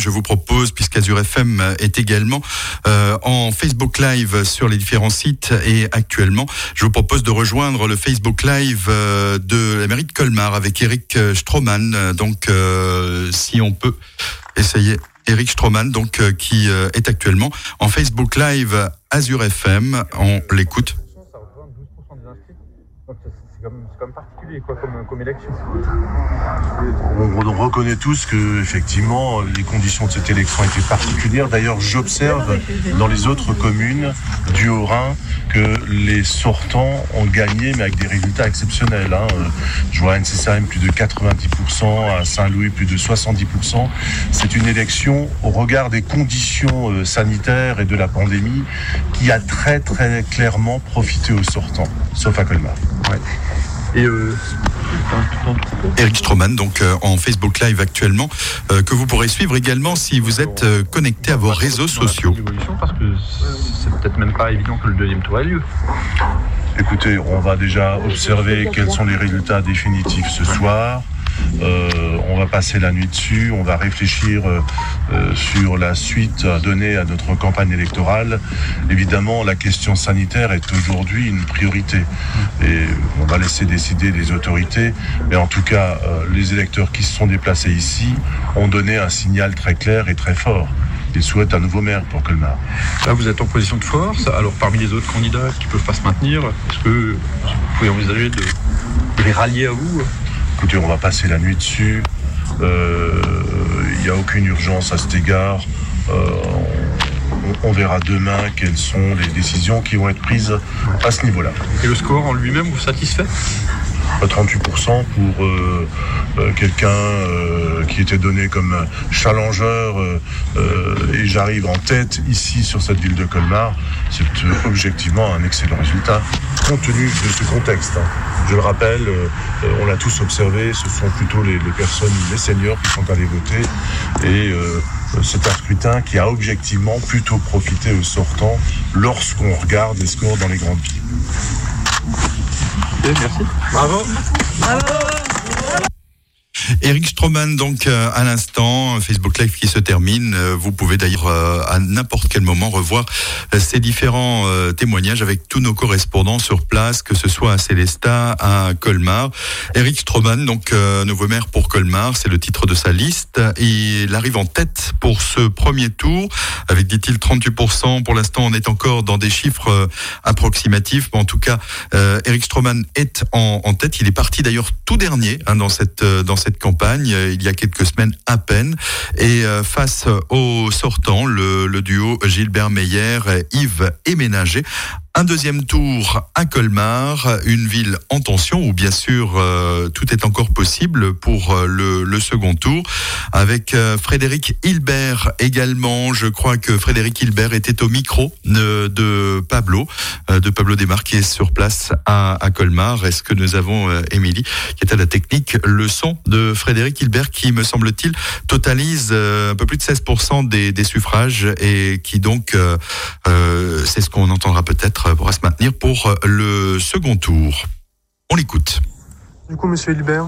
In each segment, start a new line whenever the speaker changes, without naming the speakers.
Je vous propose, puisqu'Azur FM est également euh, en Facebook Live sur les différents sites et actuellement, je vous propose de rejoindre le Facebook Live euh, de la mairie de Colmar avec Eric Stroman. Donc, euh, si on peut essayer. Eric Stroman, donc, qui est actuellement en Facebook Live Azure FM. On l'écoute
particulier quoi, comme, comme élection.
On, reconnaît tous que effectivement les conditions de cette élection étaient particulières. D'ailleurs, j'observe dans les autres communes du Haut-Rhin que les sortants ont gagné, mais avec des résultats exceptionnels. Hein. Je vois à NCCRM plus de 90%, à Saint-Louis plus de 70%. C'est une élection au regard des conditions euh, sanitaires et de la pandémie qui a très très clairement profité aux sortants, sauf à Colmar. Ouais.
Et euh, Eric Stroman, donc euh, en Facebook Live actuellement, euh, que vous pourrez suivre également si vous êtes connecté à vos réseaux sociaux.
Parce que c'est évident que le deuxième tour lieu.
Écoutez, on va déjà observer quels sont les résultats définitifs ce soir. Euh, on va passer la nuit dessus, on va réfléchir euh, euh, sur la suite à donner à notre campagne électorale. Évidemment, la question sanitaire est aujourd'hui une priorité et on va laisser décider les autorités. Mais en tout cas, les électeurs qui se sont déplacés ici ont donné un signal très clair et très fort. Ils souhaitent un nouveau maire pour Colmar.
Là, vous êtes en position de force. Alors, parmi les autres candidats qui ne peuvent pas se maintenir, est-ce que vous pouvez envisager de les rallier à vous
Écoutez, on va passer la nuit dessus. Il euh, n'y a aucune urgence à cet égard. Euh, on, verra demain quelles sont les décisions qui vont être prises à ce niveau-là.
Et le score en lui-même vous satisfait?
38% pour euh, quelqu'un qui était donné comme challenger et j'arrive en tête ici sur cette ville de Colmar, c'est objectivement un excellent résultat compte tenu de ce contexte. Hein. Je le rappelle, euh, on l'a tous observé, ce sont plutôt les, personnes, les seniors qui sont allés voter. Et euh, c'est un scrutin qui a objectivement plutôt profité aux sortants lorsqu'on regarde les scores dans les grandes villes.
merci. Bravo. Bravo.
Eric Stroman, donc euh, à l'instant, Facebook Live qui se termine. Euh, vous pouvez d'ailleurs euh, à n'importe quel moment revoir ces différents témoignages avec tous nos correspondants sur place, que ce soit à Célestat, à Colmar. Eric Stroman, donc nouveau maire pour Colmar, c'est le titre de sa liste. Il arrive en tête pour ce premier tour, avec dit-il 38%. Pour l'instant, on est encore dans des chiffres approximatifs, mais en tout cas, Eric Stroman est en, en, tête. Il est parti d'ailleurs tout dernier hein, dans cette dans cette campagne euh, il y a quelques semaines à peine. Et euh, face au sortant, le, le duo Gilbert Meyer, Yves Éménager un deuxième tour à Colmar, une ville en tension où bien sûr euh, tout est encore possible pour euh, le, second tour. Avec euh, Frédéric Hilbert également, je crois que Frédéric Hilbert était au micro de, Pablo, de Pablo Desmar est sur place à, Colmar. Est-ce que nous avons Émilie qui est à la technique, le son de Frédéric Hilbert qui me semble-t-il totalise un peu plus de 16% des, des, suffrages et qui donc c'est ce qu'on entendra peut-être pourra se maintenir pour euh, le second tour. On l'écoute.
Du coup, monsieur Hilbert,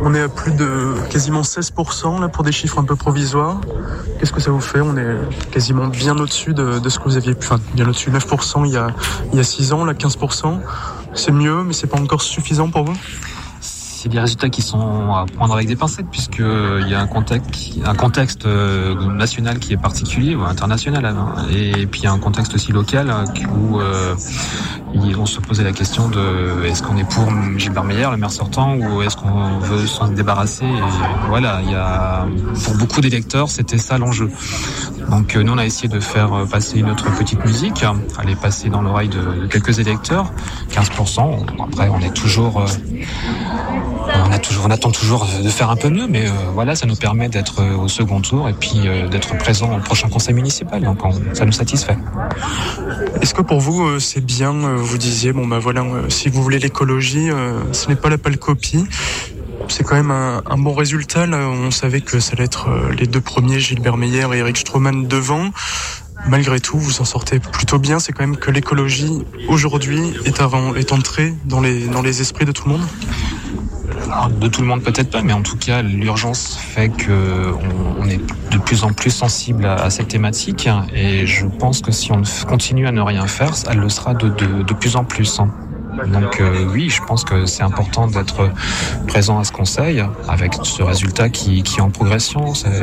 on est à plus de quasiment 16% là pour des chiffres un peu provisoires. Qu'est-ce que ça vous fait? On est quasiment bien au-dessus de, ce que vous aviez, enfin bien au-dessus, 9% il y a il y a 6 ans, là 15%. C'est mieux, mais c'est pas encore suffisant pour vous?
C'est des résultats qui sont à prendre avec des pincettes puisque il y a un contexte, un contexte euh, national qui est particulier ou international hein. et puis il y a un contexte aussi local hein, où euh, on se posait la question de est-ce qu'on est pour Gilbert Meyer, le maire sortant, ou est-ce qu'on veut s'en débarrasser? Voilà, il y a pour beaucoup d'électeurs c'était ça l'enjeu. Donc euh, nous on a essayé de faire passer notre petite musique, aller passer dans l'oreille de, quelques électeurs, 15%. Après on est toujours on, a toujours, on attend toujours de faire un peu mieux, mais euh, voilà, ça nous permet d'être euh, au second tour et puis euh, d'être présent au prochain conseil municipal. Donc ça nous satisfait.
Est-ce que pour vous c'est bien Vous disiez bon ben voilà, si vous voulez l'écologie, ce n'est pas la pâle copie. C'est quand même un, bon résultat. on savait que ça allait être les deux premiers, Gilbert Meyer et Eric Stroman devant malgré tout, vous en sortez plutôt bien. C'est quand même que l'écologie aujourd'hui est, avant, est entrée dans les, dans les esprits de tout le monde.
De tout le monde peut-être pas, mais en tout cas l'urgence fait que on, est de plus en plus sensible à, cette thématique et je pense que si on continue à ne rien faire, elle le sera de, plus en plus. Donc euh, oui, je pense que c'est important d'être présent à ce conseil avec ce résultat qui, qui est en progression. C'est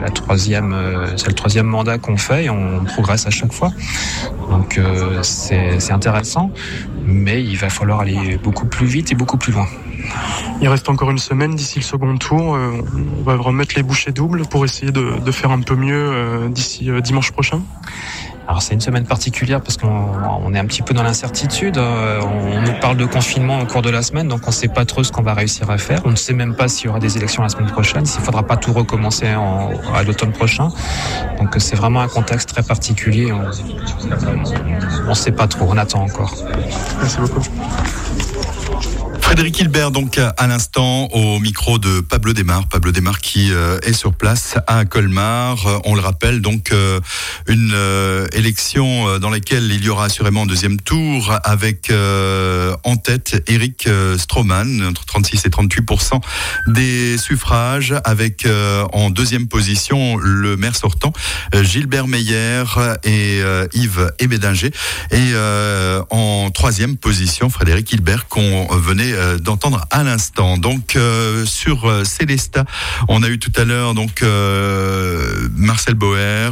la troisième, euh, c'est le troisième mandat qu'on fait et on progresse à chaque fois. Donc euh, c'est intéressant, mais il va falloir aller beaucoup plus vite et beaucoup plus loin.
Il reste encore une semaine d'ici le second tour. On va remettre les bouchées doubles pour essayer de, de faire un peu mieux d'ici dimanche prochain.
Alors c'est une semaine particulière parce qu'on est un petit peu dans l'incertitude. Euh, on nous parle de confinement au cours de la semaine, donc on ne sait pas trop ce qu'on va réussir à faire. On ne sait même pas s'il y aura des élections la semaine prochaine, s'il ne faudra pas tout recommencer à l'automne prochain. Donc c'est vraiment un contexte très particulier. On ne sait pas trop, on attend encore.
Merci beaucoup.
Frédéric Hilbert, donc à l'instant au micro de Pablo Desmar. Pablo Desmar qui euh, est sur place à Colmar. Euh, on le rappelle, donc euh, une élection dans laquelle il y aura assurément un deuxième tour avec en tête Eric Stroman, entre 36 et 38% des suffrages, avec en deuxième position le maire sortant Gilbert Meyer et Yves Ebédinger. Et en troisième position, Frédéric Hilbert qu'on venait euh, d'entendre à l'instant. Donc euh, sur euh, Célesta, on a eu tout à l'heure donc Marcel Boer,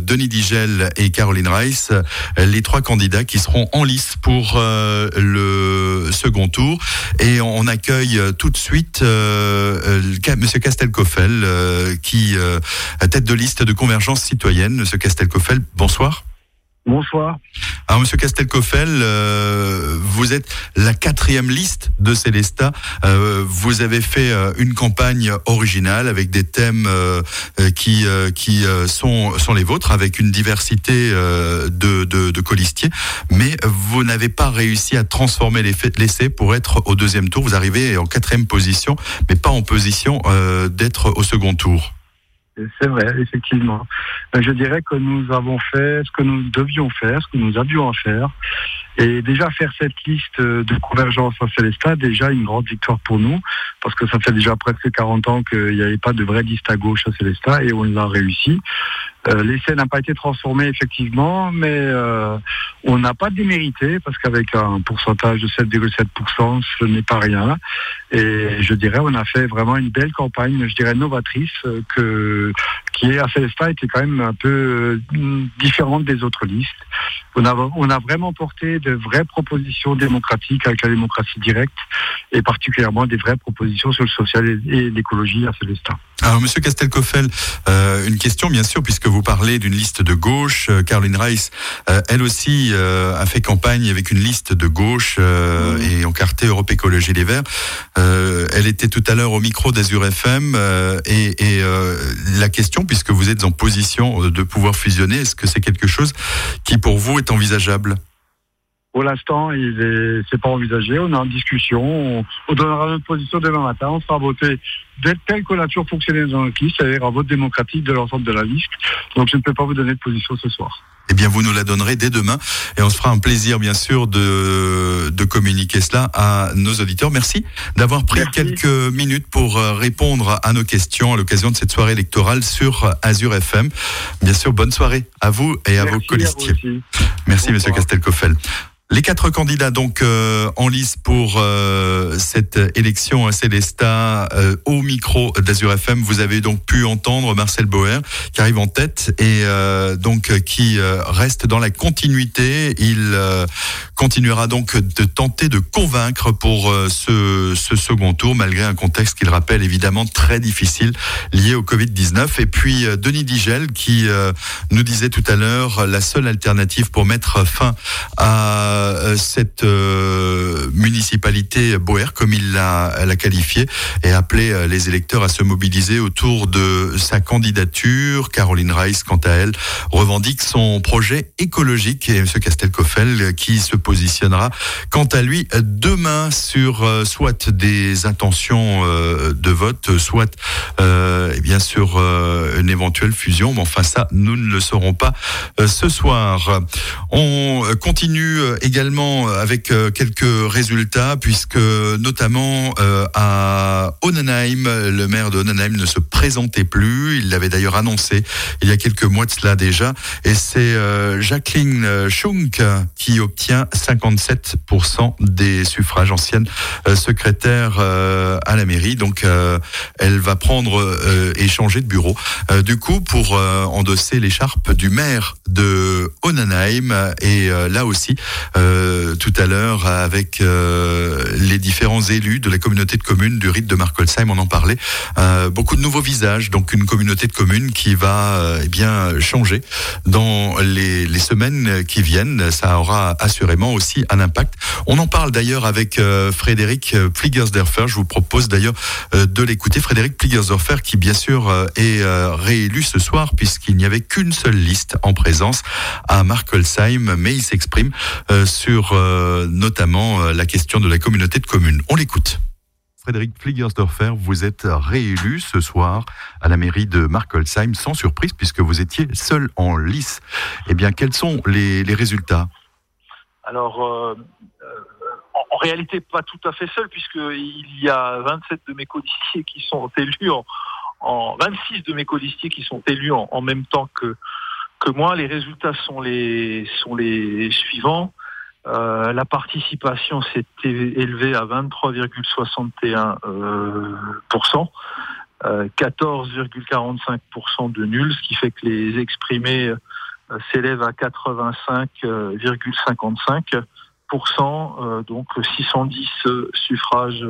Denis Digel et Caroline Rice, les trois candidats qui seront en lice pour le second tour. Et on accueille tout de suite Monsieur Castelcoffel, qui tête de liste de Convergence citoyenne. Monsieur Castelcoffel, bonsoir.
Bonsoir.
Alors, Monsieur Castelcoffel, euh, vous êtes la quatrième liste de Célesta. Euh, vous avez fait euh, une campagne originale avec des thèmes qui qui sont sont les vôtres, avec une diversité de, de, de colistiers, mais vous n'avez pas réussi à transformer l'essai pour être au deuxième tour. Vous arrivez en quatrième position, mais pas en position d'être au second tour.
C'est vrai, effectivement. Ben, je dirais que nous avons fait ce que nous devions faire, ce que nous avions à faire. Et déjà faire cette liste de convergence à Célestat, déjà une grande victoire pour nous, parce que ça fait déjà presque 40 ans qu'il n'y avait pas de vraie liste à gauche à Célestat et on l'a réussi. Euh, l'essai n'a pas été transformé effectivement, mais euh, on n'a pas démérité parce qu'avec un pourcentage de 7,7%, ce n'est pas rien. Et je dirais, on a fait vraiment une belle campagne, je dirais novatrice, euh, qui est à Célestat était quand même un peu euh, différente des autres listes. On a, vraiment porté de vraies propositions démocratiques avec la démocratie directe et particulièrement des vraies propositions sur le social et l'écologie à Célestat.
Alors, Monsieur Castelcoffel, euh, une question bien sûr, puisque vous parlez d'une liste de gauche. Euh, Caroline Rice, euh, elle aussi euh, a fait campagne avec une liste de gauche euh, et encarté Europe Écologie Les Verts. elle était tout à l'heure au micro d'Azur FM et, et la question, puisque vous êtes en position de pouvoir fusionner, est-ce que c'est quelque chose qui pour vous est envisageable?
Pour l'instant, il est, c'est pas envisagé. On est en discussion. On, donnera notre position demain matin. On sera voté tel que la toujours fonctionné dans notre liste, c'est-à-dire un vote démocratique de l'ensemble de la liste. Donc, je ne peux pas vous donner de position ce soir.
Eh bien, vous nous la donnerez dès demain et on se fera un plaisir, bien sûr, de, de communiquer cela à nos auditeurs. Merci d'avoir pris quelques minutes pour euh, répondre à nos questions à l'occasion de cette soirée électorale sur Azure FM. Bien sûr, bonne soirée à vous et à vos colistiers. Merci, Monsieur Castelcoffel. Les quatre candidats donc euh, en lice pour euh, cette élection à Célesta euh, au micro d'Azur FM. Vous avez donc pu entendre Marcel Boer qui arrive en tête et donc qui reste dans la continuité. Il continuera donc de tenter de convaincre pour ce, ce, second tour malgré un contexte qu'il rappelle évidemment très difficile lié au Covid-19. Et puis Denis Digel qui nous disait tout à l'heure la seule alternative pour mettre fin à euh, cette euh, municipalité Boer, comme il l'a qualifié, et appelé euh, les électeurs à se mobiliser autour de sa candidature. Caroline Rice, quant à elle, revendique son projet écologique et M. Castelcoffel qui se positionnera quant à lui demain sur soit des intentions de vote, soit eh bien sur une éventuelle fusion. Mais enfin ça, nous ne le saurons pas ce soir. On continue également avec quelques résultats puisque notamment à Onnenheim, le maire de Onnenheim ne se présentait plus. Il l'avait d'ailleurs annoncé il y a quelques mois de cela déjà. Et c'est Jacqueline Schunk qui obtient 57% des suffrages, ancienne secrétaire à la mairie. Donc elle va prendre et changer de bureau. du coup, pour endosser l'écharpe du maire de Onnenheim. Et là aussi, tout à l'heure, avec les différents élus de la communauté de communes du rite de Markolsheim, on en parlait. beaucoup de nouveaux visages, donc une communauté de communes qui va eh bien changer dans les, les, semaines qui viennent. Ça aura assurément aussi un impact. On en parle d'ailleurs avec Frédéric Pligersdorfer. Je vous propose d'ailleurs de l'écouter. Frédéric Pligersdorfer qui bien sûr est réélu ce soir puisqu'il n'y avait qu'une seule liste en présence à Markolsheim, mais il s'exprime sur notamment la question de la communauté de communes. On l'écoute. Frédéric Fliegersdorfer, vous êtes réélu ce soir à la mairie de Markolsheim, sans surprise, puisque vous étiez seul en lice. Eh bien, quels sont les, les résultats?
Alors, euh, en, en, réalité, pas tout à fait seul, puisqu'il y a 27 de mes codiciers qui sont élus en, en 26 de mes codiciers qui sont élus en, en, même temps que, que moi. Les résultats sont les, sont les suivants. Euh, la participation s'est élevée à 23,61%, euh, 14,45% de nuls, ce qui fait que les exprimés euh, s'élèvent à 85,55%, donc 610 suffrages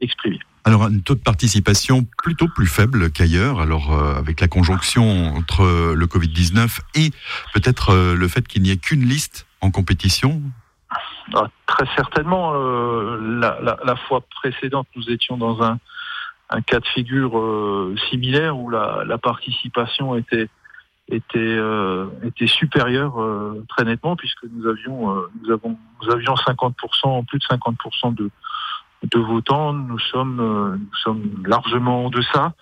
exprimés.
Alors un taux de participation plutôt plus faible qu'ailleurs, alors euh, avec la conjonction entre le Covid-19 et peut-être euh, le fait qu'il n'y ait qu'une liste en compétition
ah, Très certainement. Euh, la, la, la, fois précédente, nous étions dans un, un cas de figure euh, similaire où la, la, participation était était euh, était supérieure très nettement puisque nous avions nous avons nous avions 50% plus de 50% de de votants, nous sommes, euh, nous sommes largement en deçà.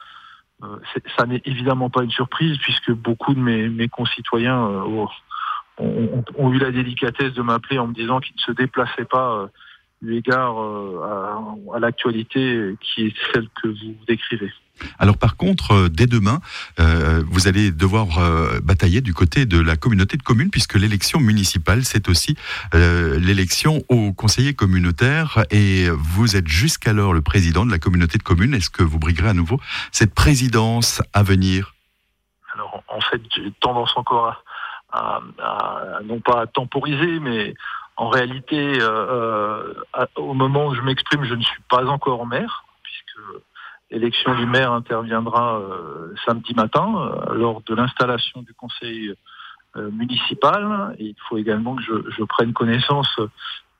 Euh, ça n'est évidemment pas une surprise puisque beaucoup de mes, mes concitoyens euh, ont, ont, eu la délicatesse de m'appeler en me disant qu'ils ne se déplaçaient pas eu égard à, à l'actualité qui est celle que vous décrivez.
Alors par contre, euh, dès demain, euh, vous allez devoir euh, batailler du côté de la communauté de communes, puisque l'élection municipale, c'est aussi euh, l'élection aux conseillers communautaires, et vous êtes jusqu'alors le président de la communauté de communes. Est-ce que vous briguerez à nouveau cette présidence à venir?
Alors en fait, j'ai tendance encore à, non pas à temporiser, mais en réalité, euh, au moment où je m'exprime, je ne suis pas encore maire, puisque L'élection du maire interviendra euh, samedi matin euh, lors de l'installation du conseil euh, municipal. Et il faut également que je, je prenne connaissance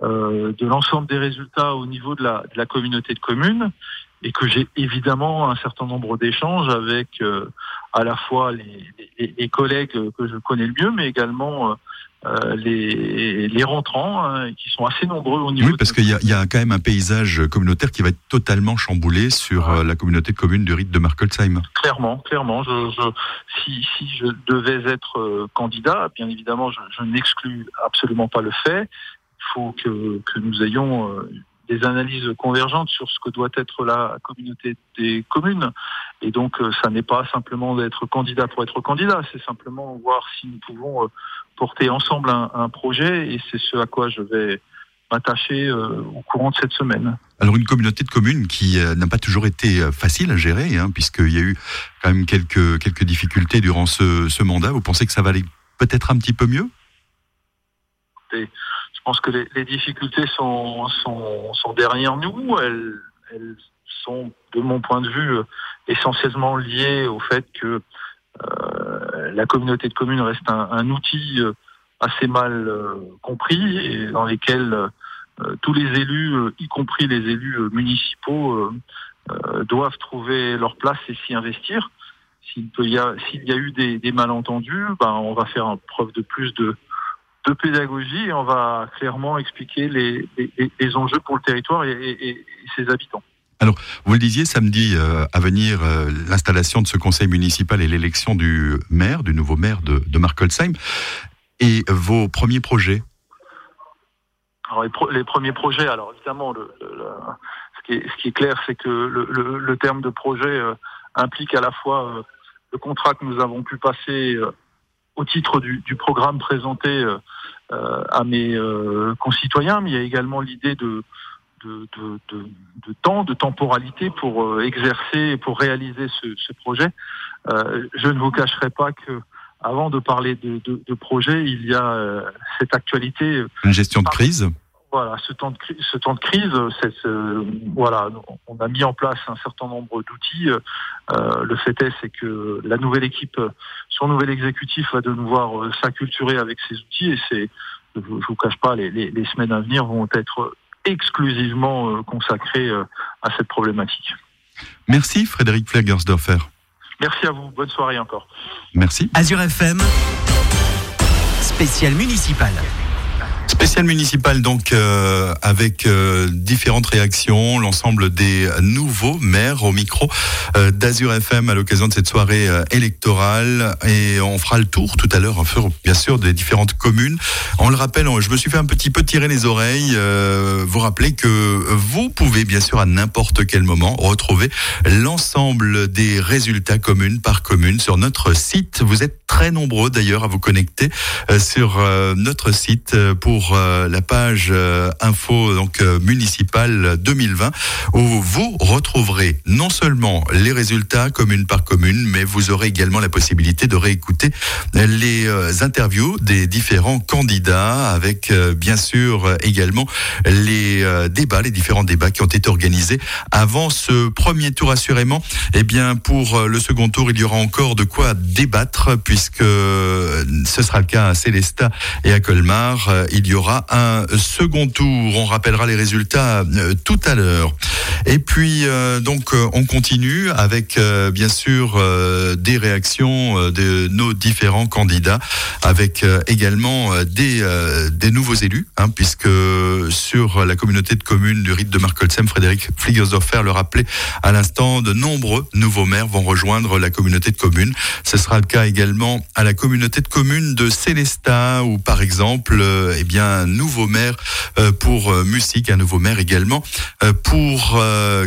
de l'ensemble des résultats au niveau de la, de la, communauté de communes et que j'ai évidemment un certain nombre d'échanges avec à la fois les, les, les, collègues que je connais le mieux, mais également euh, les, les rentrants hein, qui sont assez nombreux au niveau.
Oui, parce qu'il y, y, a quand même un paysage communautaire qui va être totalement chamboulé sur ah. la communauté de communes du rite de Markolsheim.
Clairement, clairement. Je, je, si, si, je devais être euh, candidat, bien évidemment, je, je n'exclus absolument pas le fait. Il faut que, que nous ayons euh, des analyses convergentes sur ce que doit être la communauté des communes. Et donc, ça n'est pas simplement d'être candidat pour être candidat, c'est simplement voir si nous pouvons porter ensemble un, un projet et c'est ce à quoi je vais m'attacher euh, au courant de cette semaine.
Alors une communauté de communes qui euh, n'a pas toujours été euh, facile à gérer, hein, puisqu'il y a eu quand même quelques, quelques difficultés durant ce, ce mandat. Vous pensez que ça va aller peut-être un petit peu mieux?
Et pense que les, difficultés sont, sont, sont, derrière nous. Elles, elles, sont, de mon point de vue, essentiellement liées au fait que euh, la communauté de communes reste un, outil euh, assez mal euh, compris et dans lesquels tous les élus, y compris les élus municipaux, doivent trouver leur place et s'y investir. S'il y y a eu des, malentendus, ben, on va faire preuve de plus de, de pédagogie et on va clairement expliquer les, les, enjeux pour le territoire et, ses habitants.
Alors, vous le disiez, samedi euh, à venir, euh, l'installation de ce conseil municipal et l'élection du maire, du nouveau maire de, de Markolsheim. Et vos premiers projets
alors les, premiers projets, alors évidemment, le, ce, qui est, ce, qui est, clair, c'est que le, terme de projet euh, implique à la fois le contrat que nous avons pu passer au titre du, du programme présenté à mes euh, concitoyens, mais il y a également l'idée de, de, de, de, temps, de temporalité pour exercer, pour réaliser ce, ce projet. je ne vous cacherai pas que avant de parler de, de, projet, il y a cette actualité.
Une gestion de crise
voilà, ce temps de, ce temps de crise, voilà, on a mis en place un certain nombre d'outils. Euh, le fait est, c'est que la nouvelle équipe, son nouvel exécutif va de nous voir euh, s'acculturer avec ces outils et c'est, je, ne vous cache pas, les, les, les, semaines à venir vont être exclusivement euh, consacrées à cette problématique.
Merci Frédéric Flagersdorfer.
Merci à vous, bonne soirée encore.
Merci.
Azure FM, spécial municipal.
Spécial municipal donc euh, avec euh, différentes réactions, l'ensemble des nouveaux maires au micro euh, d'Azur FM à l'occasion de cette soirée électorale et on fera le tour tout à l'heure bien sûr des différentes communes. On le rappelle, je me suis fait un petit peu tirer les oreilles. vous rappelez que vous pouvez bien sûr à n'importe quel moment retrouver l'ensemble des résultats communes par commune sur notre site. Vous êtes très nombreux d'ailleurs à vous connecter sur notre site pour euh, la page euh, info donc euh, municipale 2020 où vous retrouverez non seulement les résultats commune par commune, mais vous aurez également la possibilité de réécouter les interviews des différents candidats avec bien sûr également les débats, les différents débats qui ont été organisés avant ce premier tour assurément. Eh bien pour le second tour, il y aura encore de quoi débattre puisque ce sera le cas à Célestat et à Colmar. Il y aura un second tour. On rappellera les résultats euh, tout à l'heure. Et puis euh, donc euh, on continue avec bien sûr des réactions de nos différents candidats, avec également des des nouveaux élus, hein, puisque sur la communauté de communes du rite de Markolsem, Frédéric Fligersdorfer le rappelait à l'instant, de nombreux nouveaux maires vont rejoindre la communauté de communes. Ce sera le cas également à la communauté de communes de Célestat, où par exemple, eh bien un nouveau maire euh, pour euh, Musique, un nouveau maire également euh, pour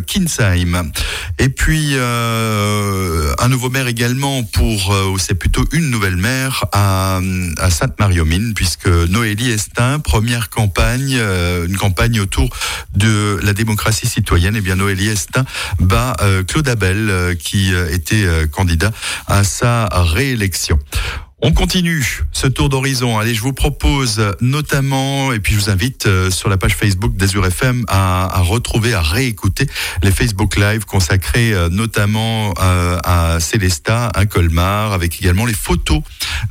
Kinsheim. Et puis un nouveau maire également pour, c'est plutôt une nouvelle maire à, à Sainte-Marie-aux-Mines, puisque Noélie Estin, première campagne, une campagne autour de la démocratie citoyenne, et eh bien Noélie Estin bat Claude Abel, qui était candidat à sa réélection. On continue ce tour d'horizon. Allez, je vous propose notamment, et puis je vous invite euh, sur la page Facebook d'Azur FM à, retrouver, à réécouter les Facebook Live consacrés euh, notamment euh, à Célesta, à Colmar, avec également les photos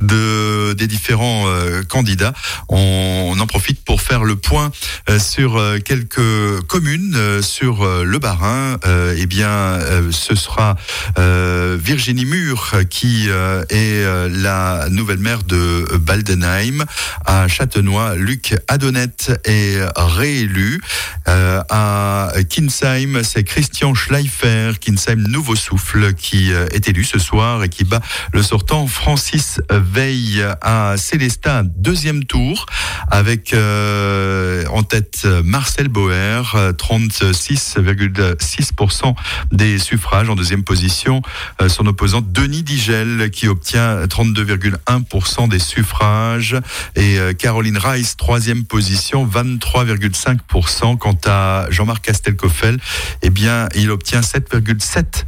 de, des différents candidats. On, en profite pour faire le point sur quelques communes sur le Barin. eh bien, ce sera Virginie Mur qui est la nouvelle maire de Baldenheim. À Châtenois, Luc Adonnette est réélu. Euh, à Kinsheim, c'est Christian Schleifer, Kinsheim Nouveau Souffle, qui euh, est élu ce soir et qui bat le sortant Francis Veil à Célestin, deuxième tour, avec euh, en tête Marcel Boer, 36,6% des suffrages. En deuxième position, son opposant Denis Digel, qui obtient 32, 1% des suffrages. Et euh, Caroline Rice, troisième position, 23,5%. Quant à Jean-Marc Castelcoffel, eh bien, il obtient 7,7%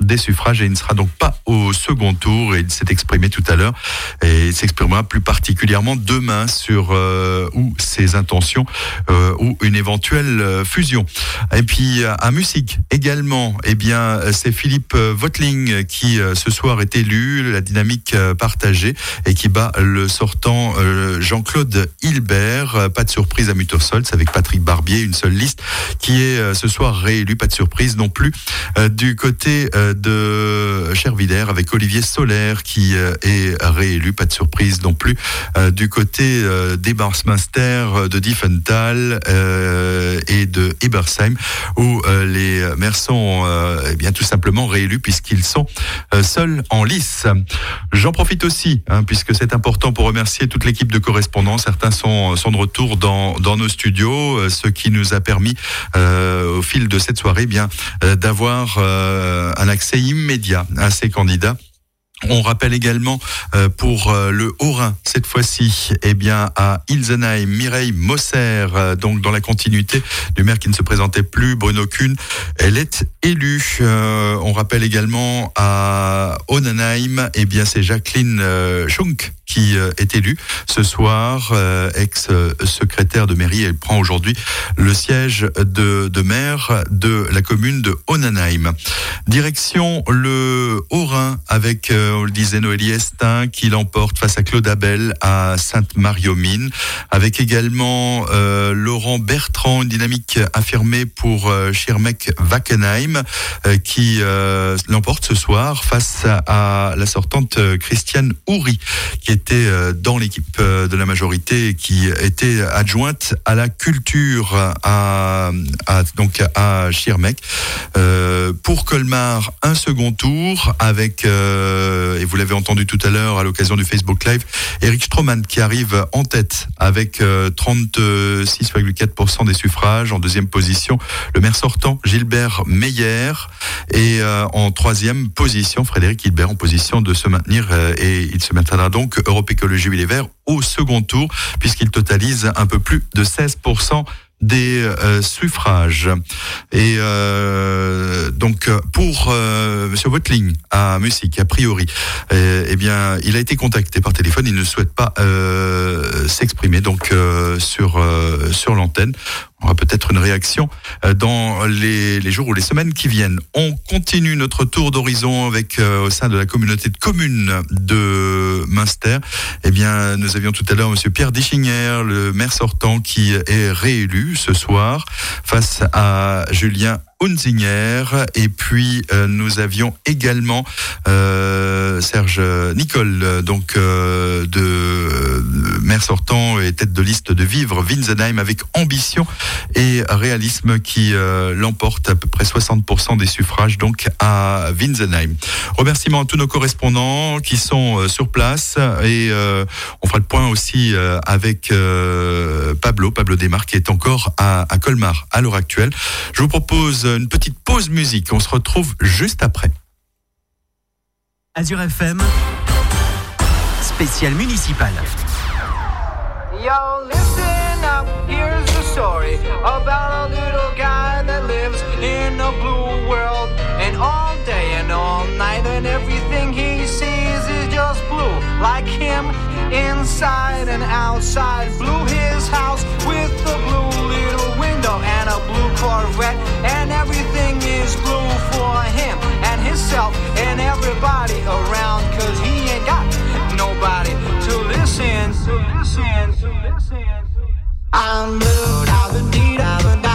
des suffrages et il ne sera donc pas au second tour. Et il s'est exprimé tout à l'heure et il s'exprimera plus particulièrement demain sur euh, ou ses intentions euh, ou une éventuelle euh, fusion. Et puis à musique également, eh bien c'est Philippe Votling qui ce soir est élu, la dynamique partagée et qui bat le sortant Jean-Claude Hilbert. Pas de surprise à Muttersolz avec Patrick Barbier, une seule liste qui est ce soir réélu. Pas de surprise non plus du côté de Chervillers avec Olivier Solaire qui est réélu. Pas de surprise non plus du côté des Barsminster, de Diffenthal et de Ebersheim où les maires sont eh bien tout simplement réélus puisqu'ils sont seuls en lice. J'en profite aussi hein, puisque c'est important pour remercier toute l'équipe de correspondants. Certains sont, de retour dans, dans nos studios, ce qui nous a permis au fil de cette soirée eh bien d'avoir un accès immédiat à ces candidats on rappelle également euh, pour euh, le Haut-Rhin, cette fois-ci, eh bien, à Ilsenheim, Mireille Mosser, euh, donc dans la continuité du maire qui ne se présentait plus, Bruno Kuhn, elle est élue. on rappelle également à Onenheim, eh bien, c'est Jacqueline Schunk qui est élue ce soir, ex-secrétaire de mairie. Elle prend aujourd'hui le siège de, maire de la commune de Onenheim. Direction le Haut-Rhin avec on le disait, Noélie Estin qui l'emporte face à Claude Abel à Sainte-Marie-aux-Mines, avec également euh, Laurent Bertrand, une dynamique affirmée pour euh, Schirmeck-Wackenheim, euh, qui l'emporte ce soir face à, la sortante Christiane Houry, qui était dans l'équipe de la majorité qui était adjointe à la culture à, donc à Schirmeck. pour Colmar, un second tour avec euh, et vous l'avez entendu tout à l'heure à l'occasion du Facebook Live, Eric Stroman qui arrive en tête avec 36,4% euh, des suffrages. En deuxième position, le maire sortant, Gilbert Meyer. Et euh, en troisième position, Frédéric Hilbert en position de se maintenir. et il se maintiendra donc Europe Écologie Les Verts au second tour puisqu'il totalise un peu plus de 16% des euh, suffrages. Et euh, donc pour euh, Monsieur Watling à Musique, a priori, eh bien, il a été contacté par téléphone. Il ne souhaite pas s'exprimer donc sur sur l'antenne aura peut-être une réaction euh, dans les, jours ou les semaines qui viennent. On continue notre tour d'horizon avec euh, au sein de la communauté de communes de Münster. Eh bien, nous avions tout à l'heure Monsieur Pierre Dichinger, le maire sortant, qui est réélu ce soir face à Julien Unzinger. Et puis euh, nous avions également euh, Serge Nicole, donc euh, de maire sortant et tête de liste de Vivre Winsenheim avec ambition et réalisme qui l'emporte à peu près 60% des suffrages donc à Winsenheim. Remerciements à tous nos correspondants qui sont sur place et on fera le point aussi avec Pablo, Pablo Desmar qui est encore à Colmar à l'heure actuelle. Je vous propose une petite pause musique. On se retrouve juste après.
Azure FM, spécial municipal. Yo, listen up, here's the story about a little guy that lives in a blue world. And all day and all night, and everything he sees is just blue. Like him, inside and outside. Blue his house with the blue Corvette. And everything is blue for him and himself and everybody around. Cause he ain't got nobody to listen, to listen, to listen. I'm blue, I've been deed, I've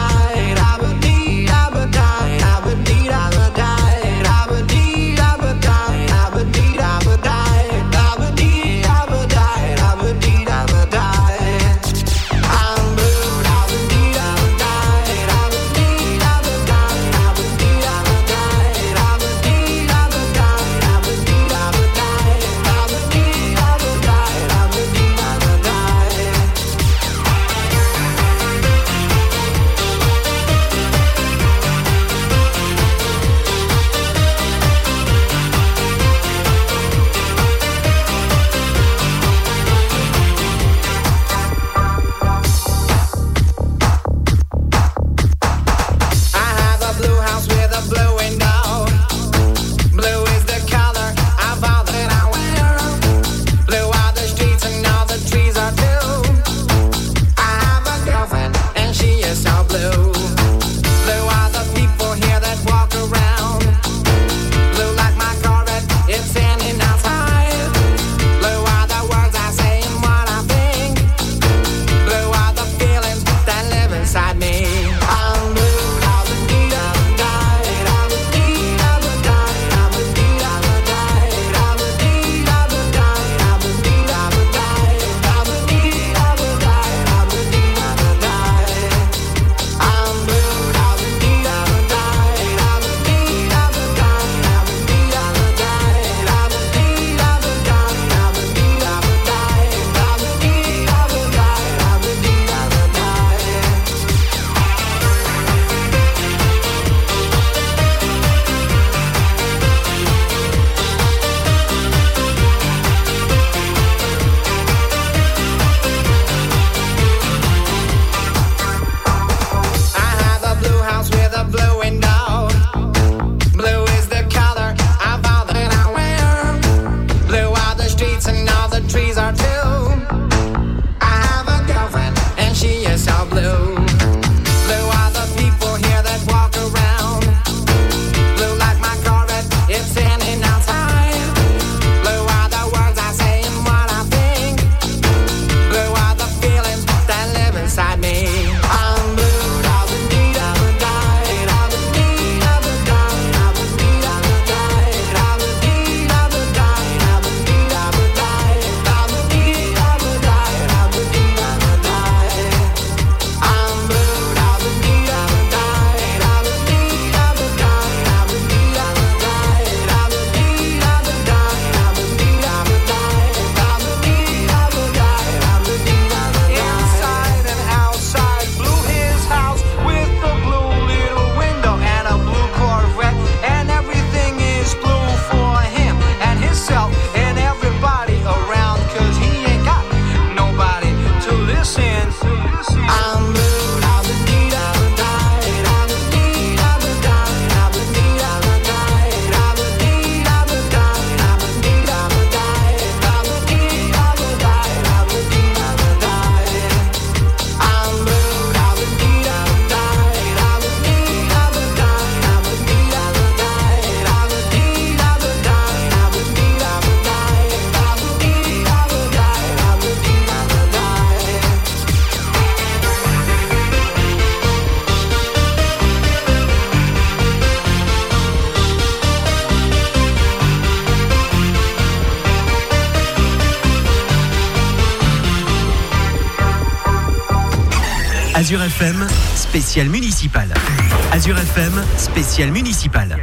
Azure FM, spécial municipal.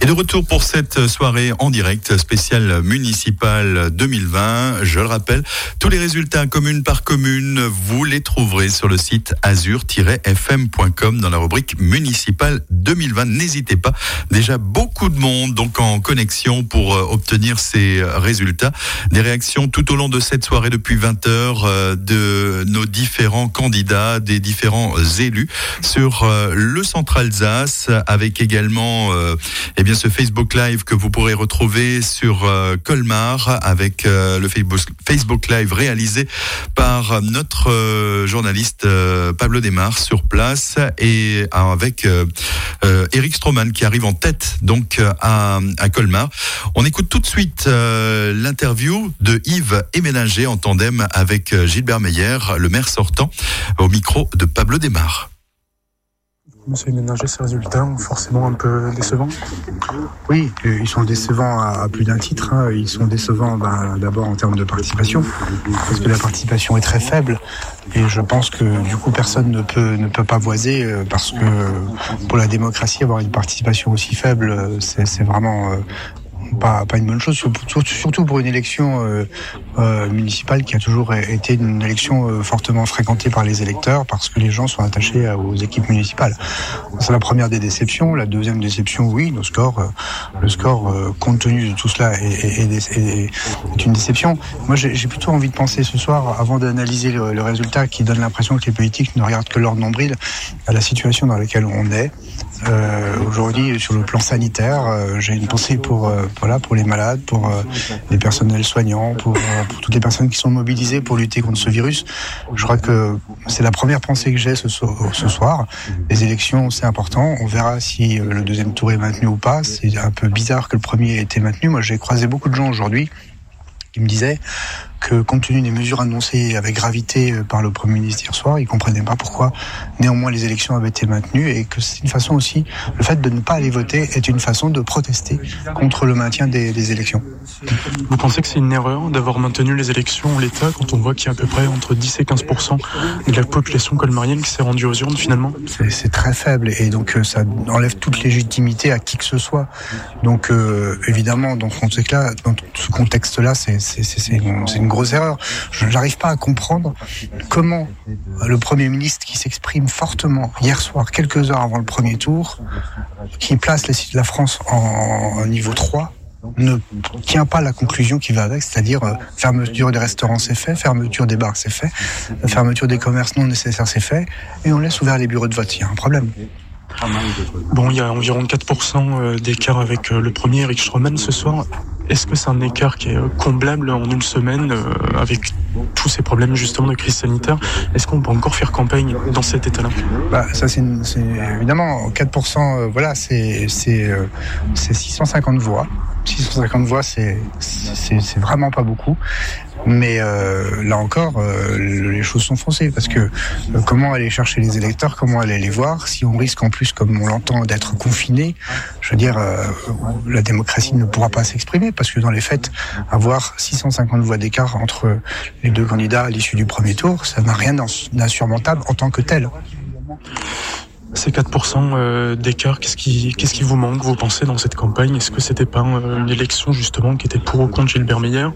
Et de retour pour cette soirée en direct spéciale municipale 2020. Je le rappelle, tous les résultats commune par commune, vous les trouverez sur le site azur-fm.com dans la rubrique municipale 2020. N'hésitez pas. Déjà beaucoup de monde donc en connexion pour euh, obtenir ces résultats. Des réactions tout au long de cette soirée depuis 20 heures euh, de nos différents candidats, des différents élus sur euh, le centre Alsace avec également eh bien ce Facebook Live que vous pourrez retrouver sur euh, Colmar avec euh, le Facebook, Live réalisé par notre euh, journaliste Pablo Desmar sur place et avec Eric Stroman qui arrive en tête donc à, à Colmar. On écoute tout de suite l'interview de Yves Eménager en tandem avec Gilbert Meyer, le maire sortant, au micro de Pablo Desmar.
Monsieur Ménager, ces résultats forcément un peu décevants
Oui, euh, ils sont décevants à, plus d'un titre. Hein. Ils sont décevants bah, d'abord en termes de participation, parce que la participation est très faible. Et je pense que du coup personne ne peut ne peut pas voiser euh, parce que pour la démocratie avoir une participation aussi faible euh, c'est vraiment pas, pas une bonne chose, surtout pour une élection euh, euh, municipale qui a toujours été une élection euh, fortement fréquentée par les électeurs parce que les gens sont attachés aux équipes municipales. C'est la première des déceptions. La deuxième déception, oui, le score, le score compte tenu de tout cela est, est, une déception. Moi, j'ai plutôt envie de penser ce soir, avant d'analyser le, le, résultat qui donne l'impression que les politiques ne regardent que leur nombril, à la situation dans laquelle on est. Euh, Aujourd'hui, sur le plan sanitaire, euh, j'ai une pensée pour euh, voilà pour les malades, pour les personnels soignants, pour, pour, toutes les personnes qui sont mobilisées pour lutter contre ce virus. Je crois que c'est la première pensée que j'ai ce, ce, soir. Les élections, c'est important. On verra si le deuxième tour est maintenu ou pas. C'est un peu bizarre que le premier ait été maintenu. Moi, j'ai croisé beaucoup de gens aujourd'hui qui me disaient que compte tenu des mesures annoncées avec gravité euh, par le Premier ministre hier soir, il comprenait pas pourquoi néanmoins les élections avaient été maintenues et que c'est une façon aussi, le fait de ne pas aller voter est une façon de protester contre le maintien des, des élections.
Vous pensez que c'est une erreur d'avoir maintenu les élections en l'état quand on voit qu'il y a à peu près entre 10 et 15 de la population colmarienne qui s'est rendue aux urnes finalement?
C'est très faible et donc euh, ça enlève toute légitimité à qui que ce soit. Donc euh, évidemment, dans ce contexte-là, dans ce contexte-là, c'est une, grosse erreur. Je n'arrive pas à comprendre comment le Premier ministre qui s'exprime fortement hier soir, quelques heures avant le premier tour, qui place la France en niveau 3, ne tient pas la conclusion qui va avec, c'est-à-dire euh, fermeture des restaurants c'est fait, fermeture des bars c'est fait, fermeture des commerces non nécessaires c'est fait, et on laisse ouvert les bureaux de vote. Il y a un problème.
Bon, il y a environ 4% euh, d'écart avec euh, le premier Eric Stroman ce soir. Est-ce que c'est un écart qui est euh, comblable en une semaine avec tous ces problèmes justement de crise sanitaire? Est-ce qu'on peut encore faire campagne dans cet état-là?
Bah, Ça, c'est évidemment 4%, voilà, c'est 650 voix. 650 voix, c'est vraiment pas beaucoup. Mais euh, là encore, euh, les choses sont foncées parce que euh, comment aller chercher les électeurs, comment aller les voir, si on risque en plus, comme on l'entend, d'être confiné, je veux dire, la démocratie ne pourra pas s'exprimer parce que dans les faits, avoir 650 voix d'écart entre les deux candidats à l'issue du premier tour, ça n'a rien d'insurmontable en tant que tel.
Ces 4% euh, d'écart, qu'est-ce qui, vous manque, vous pensez, dans cette campagne? Est-ce que c'était pas euh, une élection, justement, qui était pour ou contre Gilbert Meyer?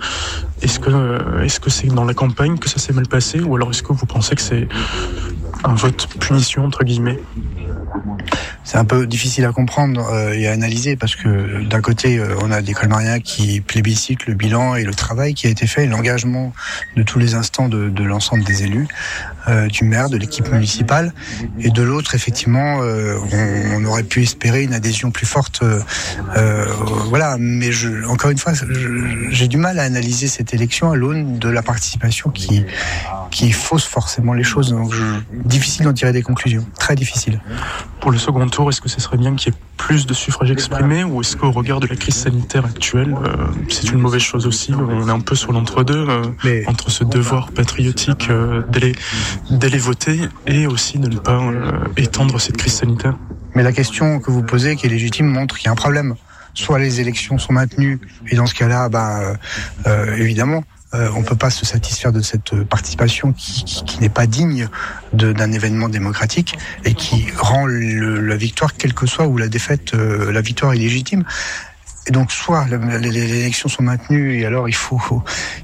Euh, est-ce que c'est dans la campagne que ça s'est mal passé? Ou alors est-ce que vous pensez que c'est un vote punition, entre guillemets?
C'est un peu difficile à comprendre euh, et à analyser parce que d'un côté, euh, on a des colmariens qui plébiscitent le bilan et le travail qui a été fait, l'engagement de tous les instants de, de l'ensemble des élus, euh, du maire, de l'équipe municipale, et de l'autre, effectivement, euh, on, on, aurait pu espérer une adhésion plus forte. voilà, mais je, encore une fois, j'ai du mal à analyser cette élection à l'aune de la participation qui qui fausse forcément les choses. Donc, je, difficile d'en tirer des conclusions, très difficile.
Pour le second tour, est-ce que ce serait bien qu'il y ait plus de suffrages exprimés ou est-ce qu'au regard de la crise sanitaire actuelle, euh, c'est une mauvaise chose aussi On est un peu sur l'entre-deux, euh, entre ce devoir patriotique euh, d'aller voter et aussi de ne pas euh, étendre cette crise sanitaire.
Mais la question que vous posez, qui est légitime, montre qu'il y a un problème. Soit les élections sont maintenues, et dans ce cas-là, bah, évidemment, Euh, on peut pas se satisfaire de cette participation qui, n'est pas digne d'un événement démocratique et qui rend la victoire, quelle que soit ou la défaite, euh, la victoire illégitime. Et donc, soit le- les, élections sont maintenues et alors il faut,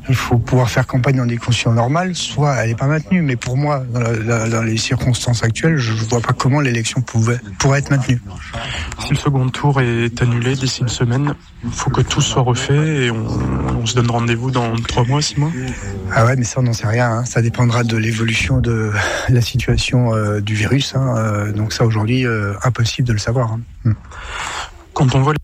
il faut pouvoir faire campagne dans des conditions normales, soit elle n'est pas maintenue. Mais pour moi, dans, la- la- dans les circonstances actuelles, je ne vois pas comment l'élection pouvait, pourrait être maintenue.
Si le second tour est annulé d'ici une semaine, il faut que tout soit refait et on, on se donne rendez-vous dans trois mois, six mois?
Ah ouais, mais ça, on n'en sait rien. hein. Ça dépendra de l'évolution de la situation euh, du virus. hein. Euh, donc ça, aujourd'hui, euh, impossible de le savoir. hein. Hmm.
Quand on voit les